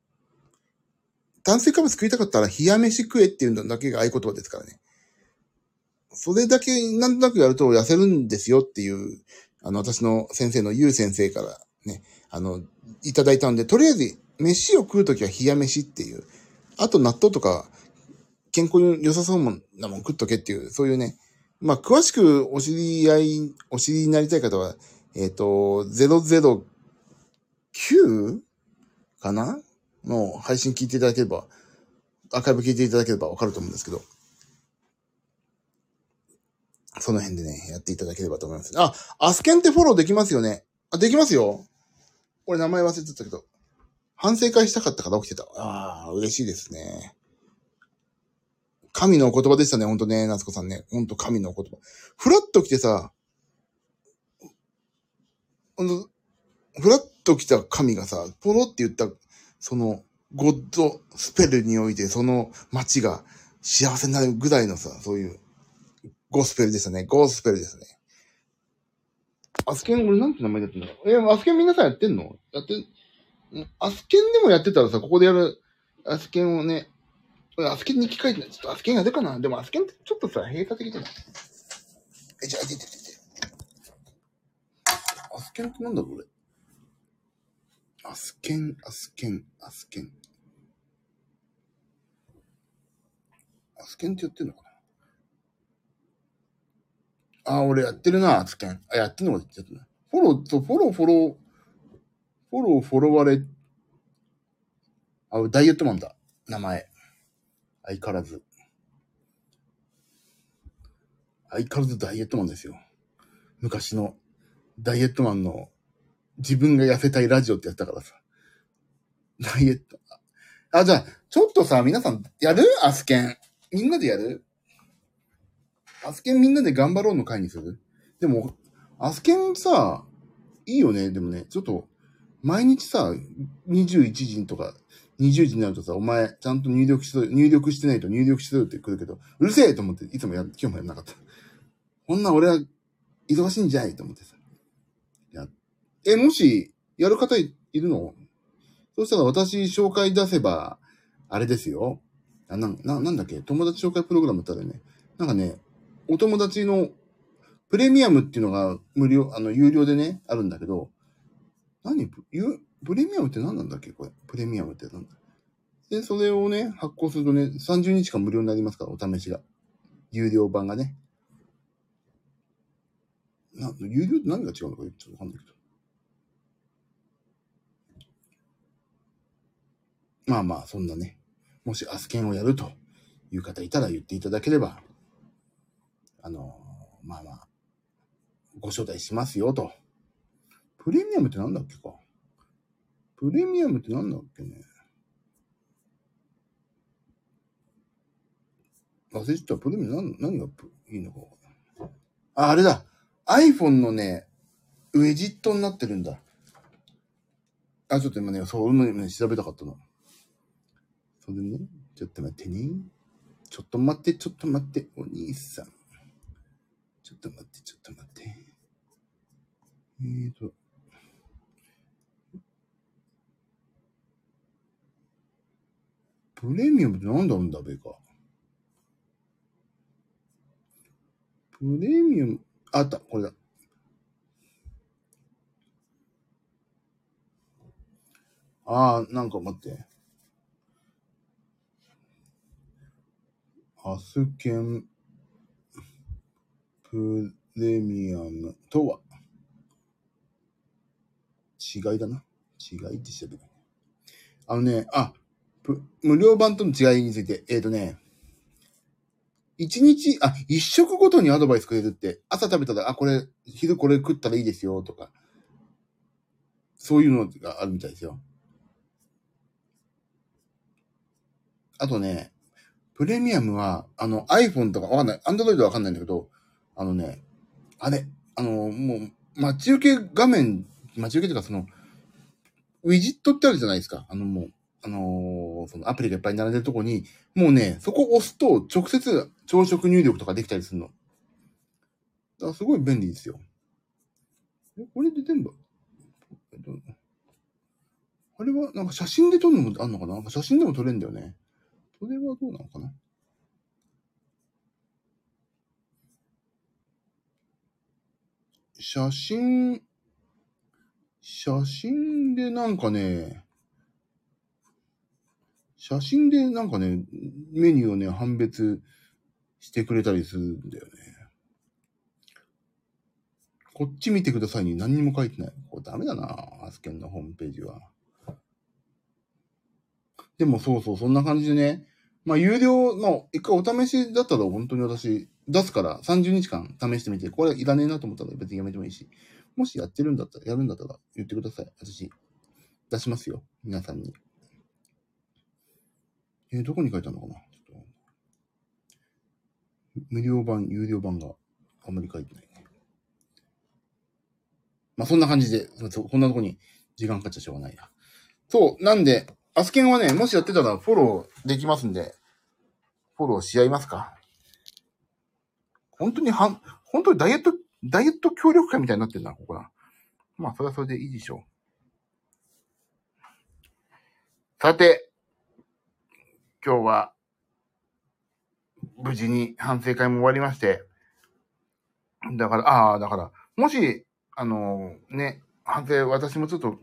S1: 炭水化物食いたかったら冷や飯食えっていうのだけが合言葉ですからね。それだけなんとなくやると痩せるんですよっていう、あの、私の先生のゆう先生からね、あの、いただいたんで、とりあえず、飯を食うときは冷や飯っていう。あと納豆とか、健康に良さそうなもん食っとけっていう、そういうね。まあ、詳しくお知り合い、お知りになりたい方は、えっ、ー、と、009? かな？の配信聞いていただければ、アーカイブ聞いていただければわかると思うんですけど、その辺でね、やっていただければと思います。あ、アスケンってフォローできますよね。あ、できますよ。俺名前忘れてたけど。反省会したかったから起きてた。ああ、嬉しいですね。神のお言葉でしたね、ほんとね、夏子さんね。ほんと神のお言葉。ふらっと来てさ、ほんと、ふらっと来た神がさ、ポロって言った、その、ゴッドスペルにおいて、その街が幸せになるぐらいのさ、そういう、ゴスペルですね。ゴスペルですね。アスケン、俺なんて名前だったんだ？ろう。え、アスケン皆さんやってんの？やって、アスケンでもやってたらさ、ここでやる、アスケンをね、アスケンに機械ってちょっとアスケンが出かな？でもアスケンってちょっとさ、閉鎖的じゃない？え、じゃあ、出て出て。アスケンってなんだろう俺。アスケン、アスケン、アスケン。アスケンってやってんのかな？あ、俺やってるな、アスケン。あ、やってんのかって言ってたフォローと、フォロー、フォロー、フォロー、フォロワレ。あ、ダイエットマンだ。名前。相変わらず。相変わらずダイエットマンですよ。昔のダイエットマンの自分が痩せたいラジオってやったからさ。ダイエット。あ、じゃあ、ちょっとさ、皆さん、やる？アスケン。みんなでやる？アスケンみんなで頑張ろうの会にする？でも、アスケンさ、いいよね。でもね、ちょっと、毎日さ、21時とか、20時になるとさ、お前、ちゃんと入力しと入力してないと入力してるって来るけど、うるせえと思って、いつもや、今日もやんなかった。こんな俺は、忙しいんじゃいと思ってさ。え、もし、やる方いるの？そしたら私紹介出せば、あれですよ。あな、な、なんだっけ？友達紹介プログラムってあるね。なんかね、お友達のプレミアムっていうのが無料、あの、有料でね、あるんだけど、何？ププレミアムって何なんだっけ？これ。プレミアムって何だ？で、それをね、発行するとね、30日間無料になりますから、お試しが。有料版がね。な、有料って何が違うのかちょっとわかんないけど。まあまあ、そんなね。もしアスケンをやるという方いたら言っていただければ、あの、まあまあ、ご招待しますよと。プレミアムってなんだっけか？プレミアムってなんだっけね？忘れちゃった。プレミアム何何がいいのか。あ、あれだ。iPhone のね、ウェジットになってるんだ。あ、ちょっと今ね、そう、今ね、調べたかったの。それね、ちょっと待ってね。ちょっと待って、ちょっと待って、お兄さん。ちょっと待って、ちょっと待って。えーと。プレミアムって何だろうんだべか。プレミアム、あった、これだ。ああ、なんか待って。アスケンプレミアムとは？違いだな。違いって調べる。あのね、あ、無料版との違いについて、えっ、ー、とね、一日、あ、一食ごとにアドバイスくれるって、朝食べたら、あ、これ、昼これ食ったらいいですよ、とか、そういうのがあるみたいですよ。あとね、プレミアムは、あの iPhone とかわかんない、Android わかんないんだけど、あのね、あれ、あの、もう、待ち受け画面、待ち受けというかその、ウィジットってあるじゃないですか。あのもう、あのー、そのアプリがいっぱい並んでるとこに、もうね、そこ押すと直接朝食入力とかできたりするの。だからすごい便利ですよ。え、これで全部、あれはなんか写真で撮るのもあんのかな？なんか写真でも撮れるんだよね。それはどうなのかな？写真、写真でなんかね、写真でなんかね、メニューをね、判別してくれたりするんだよね。こっち見てくださいに何にも書いてない。これダメだな、アスケンのホームページは。でもそうそう、そんな感じでね。まあ、有料、ま、一回お試しだったら本当に私、出すから30日間試してみて、これいらねえなと思ったら別にやめてもいいし、もしやってるんだったら、やるんだったら言ってください。私、出しますよ。皆さんに。えー、どこに書いてあるのかな？ちょっと。無料版、有料版があんまり書いてない。まあ、そんな感じで、こんなとこに時間かかっちゃしょうがないな。そう、なんで、アスケンはね、もしやってたらフォローできますんで、フォローし合いますか？本当にはん、本当にダイエット、ダイエット協力会みたいになってるな、ここな。まあ、それはそれでいいでしょう。さて、今日は、無事に反省会も終わりまして、だから、ああ、だから、もし、あのー、ね、反省、私もちょっと、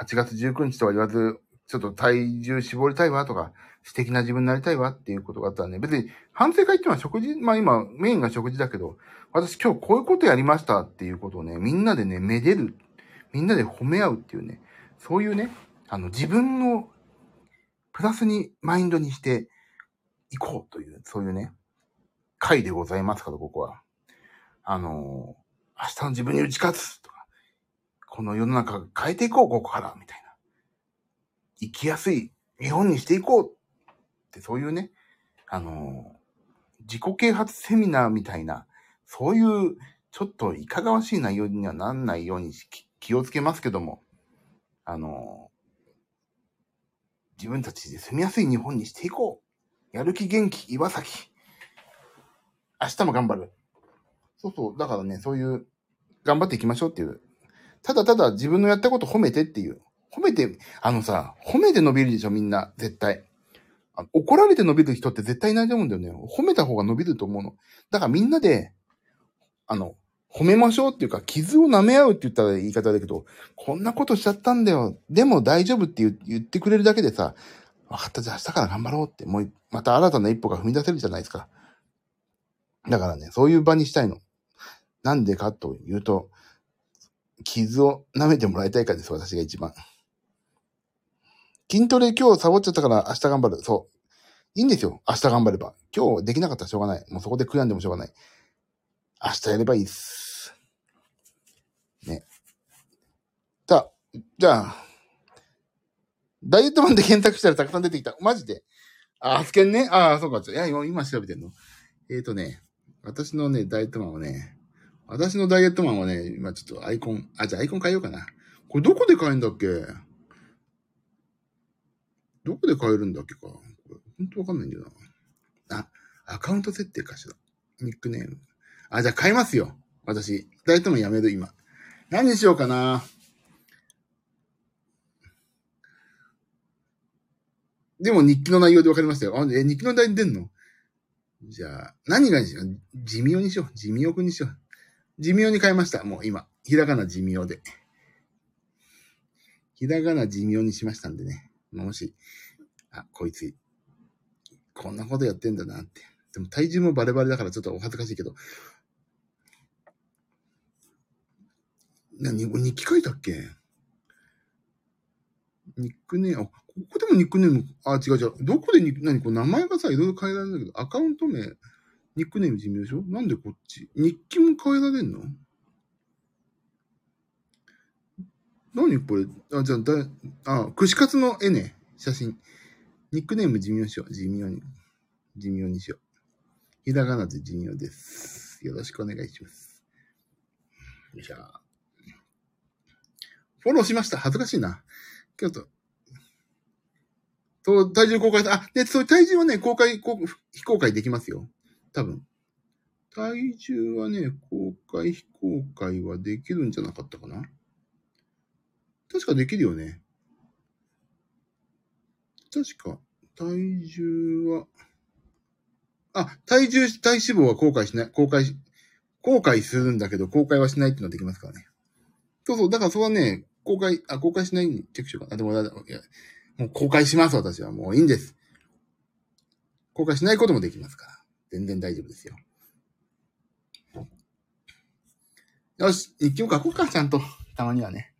S1: 8月19日とは言わず、ちょっと体重絞りたいわとか、素敵な自分になりたいわっていうことがあったらね、別に反省会っていうのは食事、まあ今メインが食事だけど、私今日こういうことやりましたっていうことをね、みんなでね、めでる。みんなで褒め合うっていうね、そういうね、あの自分のプラスにマインドにしていこうという、そういうね、回でございますから、ここは。あのー、明日の自分に打ち勝つとか、この世の中変えていこう、ここから、みたいな。生きやすい日本にしていこうって、そういうね、あの、自己啓発セミナーみたいな、そういう、ちょっといかがわしい内容にはなんないように気をつけますけども、あの自分たちで住みやすい日本にしていこう。やる気元気岩崎。明日も頑張る。そうそう。だからね、そういう、頑張っていきましょうっていう。ただただ自分のやったこと褒めてっていう。褒めて、あのさ、褒めて伸びるでしょ、みんな。絶対。怒られて伸びる人って絶対いないと思うんだよね。褒めた方が伸びると思うの。だからみんなで、あの、褒めましょうっていうか、傷を舐め合うって言ったら言い方だけど、こんなことしちゃったんだよ。でも大丈夫って言ってくれるだけでさ、分かった、じゃあ明日から頑張ろうって、もう、また新たな一歩が踏み出せるじゃないですか。だからね、そういう場にしたいの。なんでかというと、傷を舐めてもらいたいからです、私が一番。筋トレ今日サボっちゃったから明日頑張る。そう。いいんですよ。明日頑張れば。今日できなかったらしょうがない。もうそこで悔やんでもしょうがない。明日やればいいっす。ね。さあ、じゃあ、ダイエットマンで検索したらたくさん出てきた。マジで？あ、アスケンね？ああ、そうか。いや、今、調べてんの。えーとね、私のね、ダイエットマンはね、私のダイエットマンはね、今ちょっとアイコン、あ、じゃあアイコン変えようかな。これどこで買えんだっけ？どこで買えるんだっけか？これ、ほんとわかんないんだよな。あ、アカウント設定かしら。ニックネーム。あ、じゃあ買いますよ。私。ダイエットマンやめる、今。何にしようかな。でも日記の内容で分かりましたよ。あ、え、日記の内容出んの？じゃあ、何がにしよう？地味にしよう。地味くにしよう。地味に変えました。もう今。ひらがな地味で。ひらがな地味にしましたんでね。もし、あ、こいつ、こんなことやってんだなって。でも体重もバレバレだからちょっとお恥ずかしいけど。な、に、日記書いたっけ？ニックネーム、あ、ここでもニックネーム、あ、違う違う。どこでニック、何こう名前がさ、いろいろ変えられるんだけど、アカウント名、ニックネーム地味でしょ？なんでこっち？日記も変えられんの？何これ？あ、じゃあ、だ、あ、串カツの絵ね。写真。ニックネーム地味にしよう。地味に。地味にしよう。ひらがなで地味です。よろしくお願いします。よいしょ。フォローしました。恥ずかしいな。ちょっと。そう、体重公開、あ、で、そう、体重はね、公開、公非公開できますよ。多分。体重はね、公開、非公開はできるんじゃなかったかな確かできるよね。確か、体重は、あ、体重、体脂肪は公開しない、公開し、公開するんだけど、公開はしないっていうのはできますからね。そうそう、だからそれはね、公開、あ、公開しないにチェックしようかな。でも、いや、もう公開します、私は。もういいんです。公開しないこともできますから。全然大丈夫ですよ。よし、日記を書こうか、ちゃんと。たまにはね。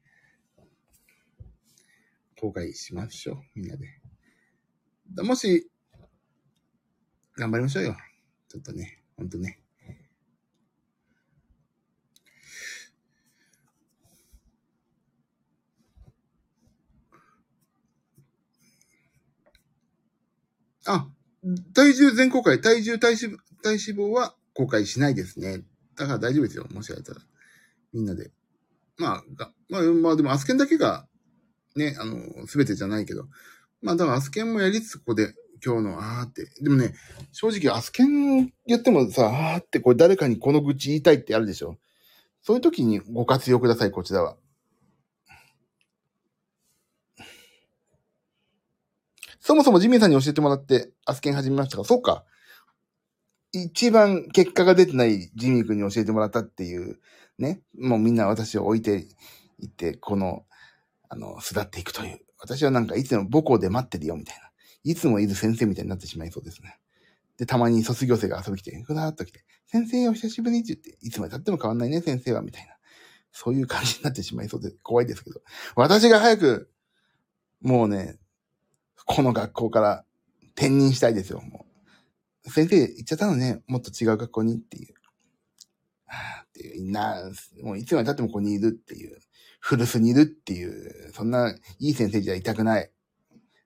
S1: 公開しましょう、みんなで。もし、頑張りましょうよ。ちょっとね、ほんとね。あ、体重全公開、体重体脂体脂肪は公開しないですね。だから大丈夫ですよ。もしあれたら。みんなで。まあ、がまあ、まあでもアスケンだけが、ね、あの、すべてじゃないけど。まあだからアスケンもやりつつここで今日のあーって。でもね、正直アスケンやってもさ、あーってこれ誰かにこの愚痴言いたいってあるでしょ。そういう時にご活用ください、こちらは。そもそもジミーさんに教えてもらって、アスケン始めましたが、そうか。一番結果が出てないジミー君に教えてもらったっていう、ね。もうみんな私を置いていって、この、あの、巣立っていくという。私はなんかいつも母校で待ってるよ、みたいな。いつもいる先生みたいになってしまいそうですね。で、たまに卒業生が遊び来て、ふらーっと来て、先生お久しぶりって言って、いつまで経っても変わんないね、先生は、みたいな。そういう感じになってしまいそうで怖いですけど。私が早く、もうね、この学校から転任したいですよ、もう。先生言っちゃったのね、もっと違う学校にっていう。はぁっていう、いな、もういつまで経ってもここにいるっていう。古巣にいるっていう、そんないい先生じゃいたくない。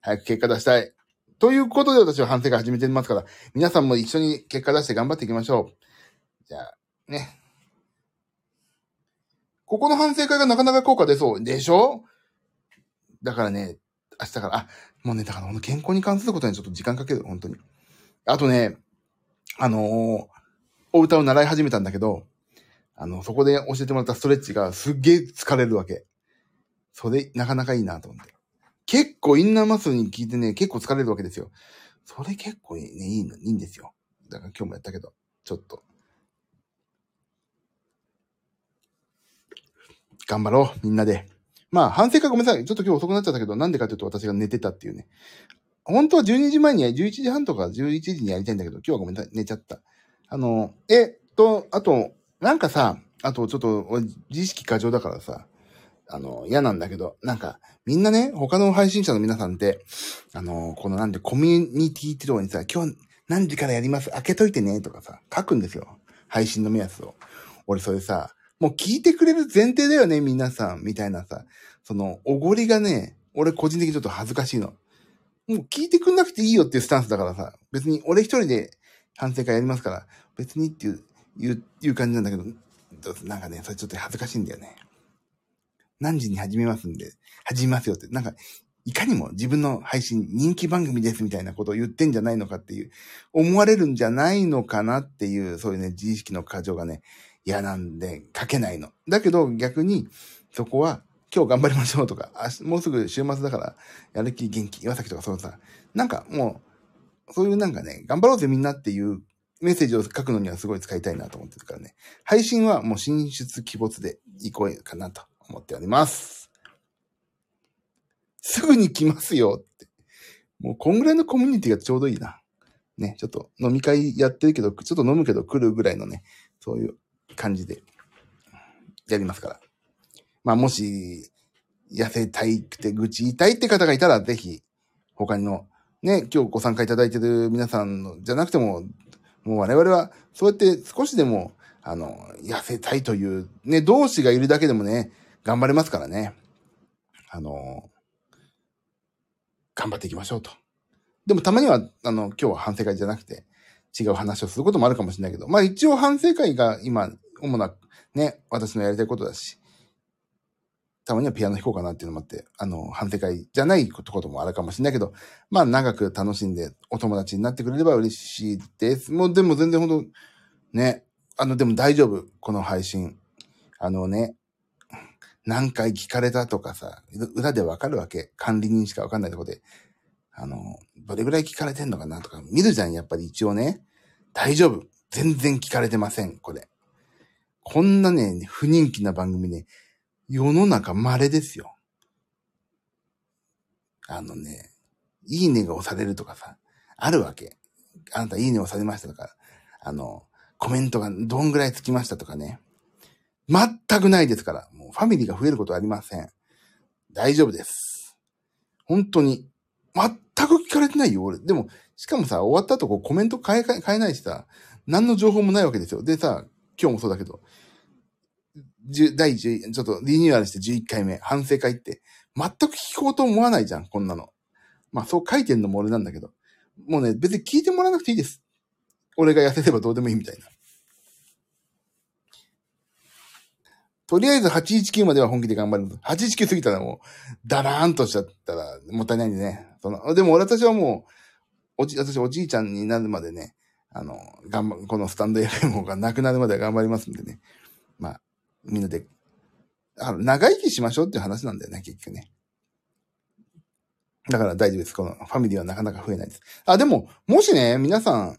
S1: 早く結果出したい。ということで私は反省会始めてますから、皆さんも一緒に結果出して頑張っていきましょう。じゃあ、ね。ここの反省会がなかなか効果出そう。でしょ？だからね、明日から、あ、もうね、だからこの健康に関することにちょっと時間かける、本当に。あとね、あのー、お歌を習い始めたんだけど、あの、そこで教えてもらったストレッチがすっげえ疲れるわけ。それ、なかなかいいなと思って。結構インナーマッスルに聞いてね、結構疲れるわけですよ。それ結構ね、いいの、いいんですよ。だから今日もやったけど、ちょっと。頑張ろう、みんなで。まあ、反省会ごめんなさい。ちょっと今日遅くなっちゃったけど、なんでかというと私が寝てたっていうね。本当は12時前に、11時半とか11時にやりたいんだけど、今日はごめんなさい。寝ちゃった。あの、えっと、あと、なんかさ、あとちょっと、俺自意識過剰だからさ、あの、嫌なんだけど、なんか、みんなね、他の配信者の皆さんって、あの、このなんでコミュニティってとこにさ、今日何時からやります開けといてねとかさ、書くんですよ。配信の目安を。俺それさ、もう聞いてくれる前提だよね、皆さん、みたいなさ、その、おごりがね、俺個人的にちょっと恥ずかしいの。もう聞いてくんなくていいよっていうスタンスだからさ、別に俺一人で反省会やりますから、別にっていう、いう、いう感じなんだけど、なんかね、それちょっと恥ずかしいんだよね。何時に始めますんで、始めますよって、なんか、いかにも自分の配信人気番組ですみたいなことを言ってんじゃないのかっていう、思われるんじゃないのかなっていう、そういうね、自意識の過剰がね、嫌なんで書けないの。だけど逆に、そこは、今日頑張りましょうとか、もうすぐ週末だから、やる気元気、岩崎とかそうさ、なんかもう、そういうなんかね、頑張ろうぜみんなっていうメッセージを書くのにはすごい使いたいなと思ってるからね。配信はもう進出鬼没でいこうかなと思っております。すぐに来ますよって。もうこんぐらいのコミュニティがちょうどいいな。ね、ちょっと飲み会やってるけど、ちょっと飲むけど来るぐらいのね、そういう感じでやりますから。まあもし、痩せたいくて愚痴言いたいって方がいたら、ぜひ、他の、ね、今日ご参加いただいてる皆さんの、じゃなくても、もう我々は、そうやって少しでも、あの、痩せたいという、ね、同志がいるだけでもね、頑張れますからね。あの、頑張っていきましょうと。でもたまには、あの、今日は反省会じゃなくて、違う話をすることもあるかもしれないけど、まあ一応反省会が今、主な、ね、私のやりたいことだし、たまにはピアノ弾こうかなっていうのもあって、あの、反省会じゃないこともあるかもしれないけど、まあ長く楽しんでお友達になってくれれば嬉しいです。もうでも全然ほんと、ね、あの、でも大丈夫。この配信。あのね、何回聞かれたとかさ、裏でわかるわけ。管理人しかわかんないとこで。あの、どれぐらい聞かれてんのかなとか見るじゃん、やっぱり一応ね。大丈夫。全然聞かれてません、これ。こんなね、不人気な番組ね、世の中稀ですよ。あのね、いいねが押されるとかさ、あるわけ。あなたいいね押されましたとか、あの、コメントがどんぐらいつきましたとかね。全くないですから。もうファミリーが増えることはありません。大丈夫です。本当に。全く聞かれてないよ、俺。でも、しかもさ、終わった後こコメント変え、変えないしさ、何の情報もないわけですよ。でさ、今日もそうだけど、第11、ちょっとリニューアルして11回目、反省会って、全く聞こうと思わないじゃん、こんなの。まあそう書いてんのも俺なんだけど。もうね、別に聞いてもらわなくていいです。俺が痩せればどうでもいいみたいな。とりあえず819までは本気で頑張る。819過ぎたらもう、だらーんとしちゃったらもったいないんでね。その、でも俺たちはもう、おじ、私おじいちゃんになるまでね、あの、頑張、このスタンド FM がなくなるまでは頑張りますんでね。まあ、みんなで、あの、長生きしましょうっていう話なんだよね、結局ね。だから大丈夫です。このファミリーはなかなか増えないです。あ、でも、もしね、皆さん、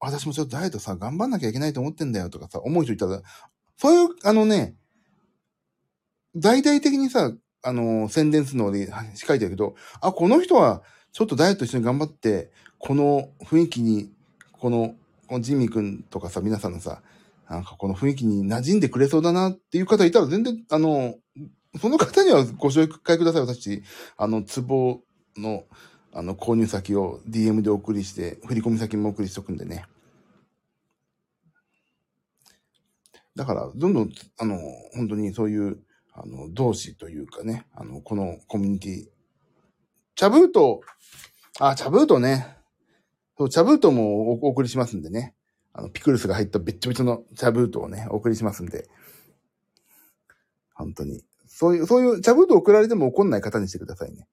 S1: 私もちょっとダイエットさ、頑張んなきゃいけないと思ってんだよとかさ、思う人いたら、そういう、あのね、大々的にさ、あの、宣伝するので書いてるけど、あ、この人は、ちょっとダイエット一緒に頑張って、この雰囲気に、この、このジミー君とかさ、皆さんのさ、なんかこの雰囲気に馴染んでくれそうだなっていう方いたら全然、あの、その方にはご紹介ください。私、あの、ツボの、あの、購入先を DM でお送りして、振込先も送りしとくんでね。だから、どんどん、あの、本当にそういう、あの、同志というかね、あの、このコミュニティ。チャブート、あ、チャブートね。そう、チャブートもお送りしますんでね。あの、ピクルスが入ったべっちょべちょの茶ブートをね、お送りしますんで。本当に。そういう、そういう茶ブート送られても怒んない方にしてくださいね。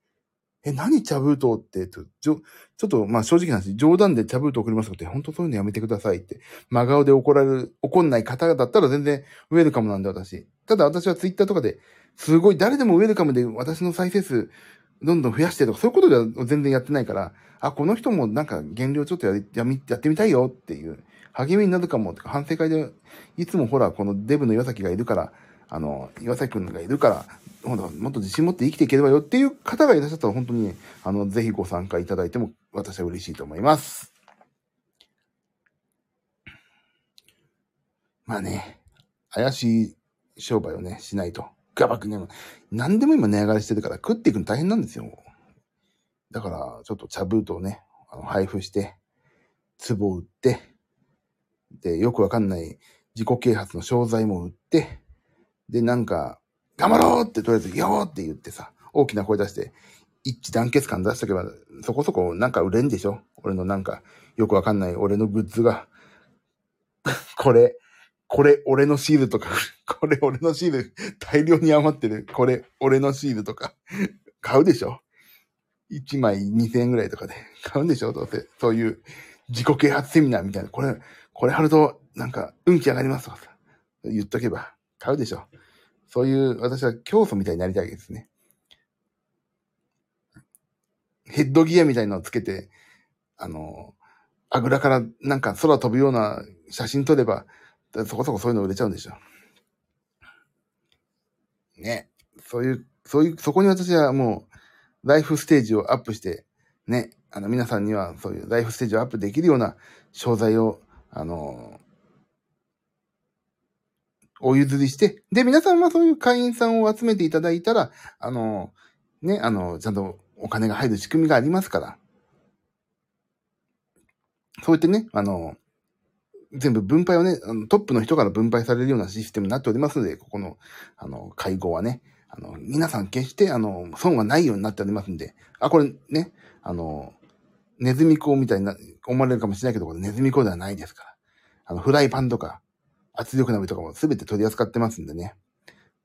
S1: え、何茶ブートって？ちょ、ちょっと、まあ正直な話、冗談で茶ブート送りますって、本当そういうのやめてくださいって。真顔で怒られる、怒んない方だったら全然ウェルカムなんで私。ただ私はツイッターとかで、すごい誰でもウェルカムで私の再生数、どんどん増やしてとか、そういうことでは全然やってないから、あ、この人もなんか減量ちょっとやややってみたいよっていう励みになるかも、反省会で、いつもほら、このデブの岩崎がいるから、あの、岩崎くんがいるから、ほんと、もっと自信持って生きていければよっていう方がいらっしゃったら、本当に、あの、ぜひご参加いただいても、私は嬉しいと思います。まあね、怪しい商売をね、しないと。ガバッね、何でも今値上がりしてるから食っていくの大変なんですよ。だから、ちょっと茶封筒をね、あの配布して、壺を売って、で、よくわかんない自己啓発の商材も売って、で、なんか、頑張ろうってとりあえず、よーって言ってさ、大きな声出して、一致団結感出しとけば、そこそこなんか売れんでしょ？俺のなんか、よくわかんない俺のグッズが、これ、これ俺のシールとか、これ俺のシール大量に余ってる、これ俺のシールとか、買うでしょ ?1 枚2000円ぐらいとかで買うんでしょ？どうせ。そういう自己啓発セミナーみたいな。これ、これ貼るとなんか運気上がりますとかさ。言っとけば買うでしょそういう私は教祖みたいになりたいですね。ヘッドギアみたいなのをつけて、あの、あぐらからなんか空飛ぶような写真撮れば、そこそこそういうの売れちゃうんでしょ。ね。そういう、そういう、そこに私はもう、ライフステージをアップして、ね、あの、皆さんにはそういうライフステージをアップできるような商材を、あの、お譲りして、で、皆さんはそういう会員さんを集めていただいたら、あの、ね、あの、ちゃんとお金が入る仕組みがありますから、そうやってね、あの、全部分配をね、トップの人から分配されるようなシステムになっておりますので、ここの、あの、会合はね、あの、皆さん決して、あの、損はないようになっておりますんで、あ、これね、あの、ネズミ講みたいな、思われるかもしれないけど、ネズミ講ではないですから。あの、フライパンとか、圧力鍋とかも全て取り扱ってますんでね。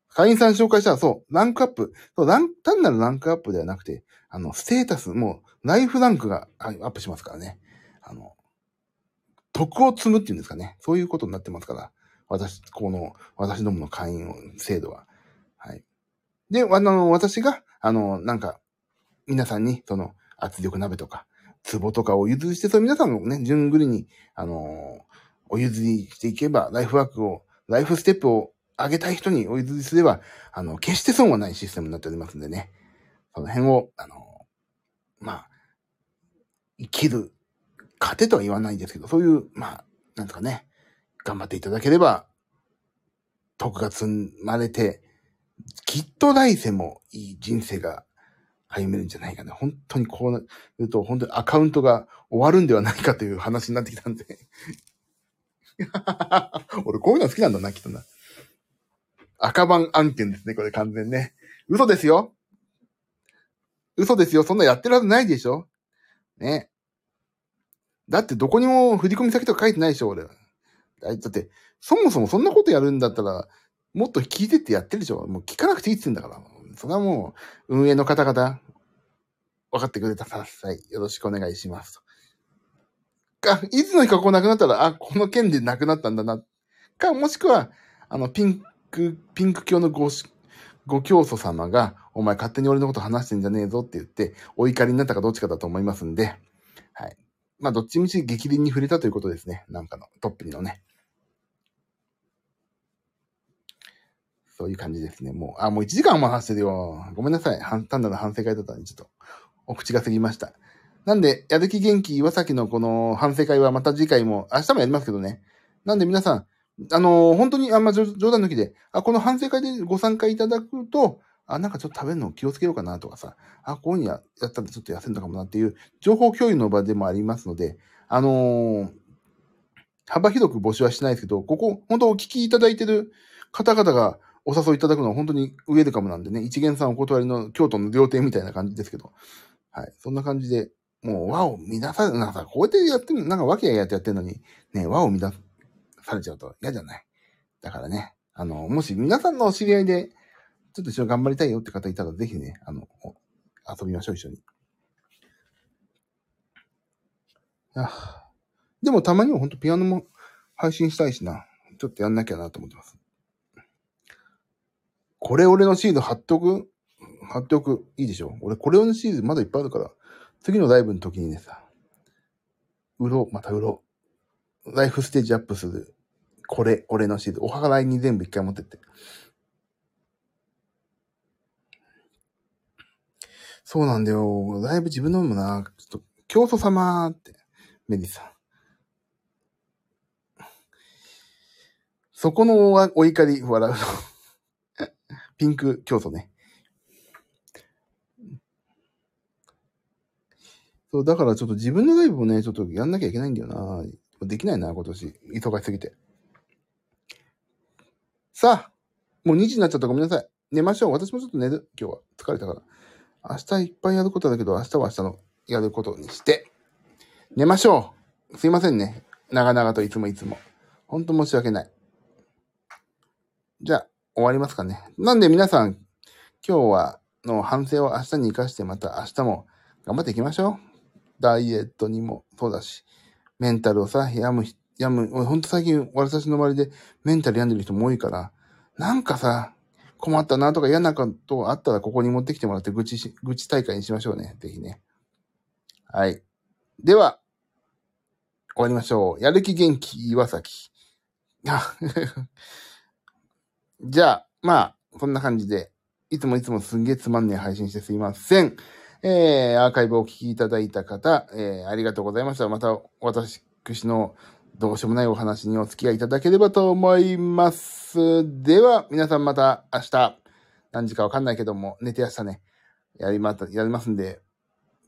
S1: 会員さん紹介したら、そう、ランクアップ。そう、ラン、単なるランクアップではなくて、あの、ステータス、もう、ライフランクがアップしますからね。あの、徳を積むっていうんですかね。そういうことになってますから。私、この、私どもの会員制度は。はい。で、あの、私が、あの、なんか、皆さんに、その、圧力鍋とか、壺とかを譲りして、それ皆さんもね、順繰りに、あの、お譲りしていけば、ライフワークを、ライフステップを上げたい人にお譲りすれば、あの、決して損はないシステムになっておりますんでね。その辺を、あの、まあ、生きる糧とは言わないんですけど、そういう、まあ、なんですかね、頑張っていただければ、徳が積まれて、きっと来世もいい人生が歩めるんじゃないかな。本当にこう言うと、本当にアカウントが終わるんではないかという話になってきたんで。俺こういうの好きなんだな、きっとな。赤番案件ですね、これ完全ね。嘘ですよ。嘘ですよ。そんなやってるはずないでしょね。だってどこにも振込先とか書いてないでしょ、俺。だって、そもそもそんなことやるんだったら、もっと聞いてってやってるでしょ。もう聞かなくていいって言うんだから。それはもう、運営の方々、分かってくれたさい。よろしくお願いします。か、いつの日かこう亡くなったら、あ、この件で亡くなったんだな。か、もしくは、あの、ピンク、ピンク教のご、ご教祖様が、お前勝手に俺のこと話してんじゃねえぞって言って、お怒りになったかどっちかだと思いますんで、はい。まあ、どっちみち激鱗に触れたということですね。なんかの、トップにのね。そういう感じですね。もう、あ、もう1時間も話してるよ。ごめんなさい。単なる反省会だったのに、ちょっと、お口が過ぎました。なんで、やる気元気岩崎のこの反省会はまた次回も、明日もやりますけどね。なんで皆さん、あのー、本当にあんま冗談抜きで、あ、この反省会でご参加いただくと、あ、なんかちょっと食べるの気をつけようかなとかさ、あ、こういうふうにやったらちょっと痩せるのかもなっていう情報共有の場でもありますので、あのー、幅広く募集はしないですけど、ここ、本当お聞きいただいてる方々がお誘いいただくのは本当にウェルカムなんでね、一元さんお断りの京都の料亭みたいな感じですけど、はい。そんな感じで、もう和を乱され、なんかさ、こうやってやってる、なんかわけやってやってるのに、ね、和を乱されちゃうと嫌じゃない。だからね、あの、もし皆さんのお知り合いで、ちょっと一緒に頑張りたいよって方いたら、ぜひね、あの、遊びましょう、一緒に。あでもたまにはほんとピアノも配信したいしな。ちょっとやんなきゃなと思ってます。これ俺のシール貼っておく？貼っておく。いいでしょ？俺これ俺のシールまだいっぱいあるから、次のライブの時にねさ、売ろう、また売ろう。ライフステージアップする。これ、俺のシール。お払いに全部一回持ってって。そうなんだよ。だいぶ自分のもな、ちょっと、教祖様って、メディさん。そこのお怒り、笑うの。ピンク競争ね。そう、だからちょっと自分のライブもね、ちょっとやんなきゃいけないんだよな。できないな、今年。忙しすぎて。さあ、もう2時になっちゃったごめんなさい。寝ましょう。私もちょっと寝る。今日は。疲れたから。明日いっぱいやることだけど、明日は明日のやることにして、寝ましょう。すいませんね。長々といつもいつも。ほんと申し訳ない。じゃあ、終わりますかね。なんで皆さん、今日は、の反省を明日に活かして、また明日も頑張っていきましょう。ダイエットにもそうだし、メンタルをさ、病む、病む、ほんと最近、私の周りでメンタル病んでる人も多いから、なんかさ、困ったなとか嫌なことあったらここに持ってきてもらって愚痴し、愚痴大会にしましょうね。ぜひね。はい。では、終わりましょう。やる気元気岩崎。あじゃあ、まあ、こんな感じで、いつもいつもすんげえつまんねえ配信してすいません。えー、アーカイブをお聞きいただいた方、えー、ありがとうございました。また、私のどうしようもないお話にお付き合いいただければと思います。では、皆さんまた明日、何時かわかんないけども、寝て明日ね、やりまた、やりますんで、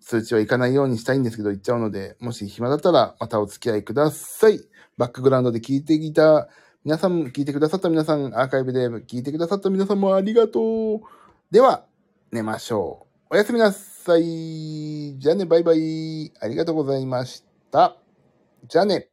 S1: 通知はいかないようにしたいんですけど、言っちゃうので、もし暇だったら、またお付き合いください。バックグラウンドで聞いてきた、皆さん、聞いてくださった皆さん、アーカイブで聞いてくださった皆さんもありがとう。では、寝ましょう。おやすみなさい。じゃあね、バイバイ。ありがとうございました。じゃあね。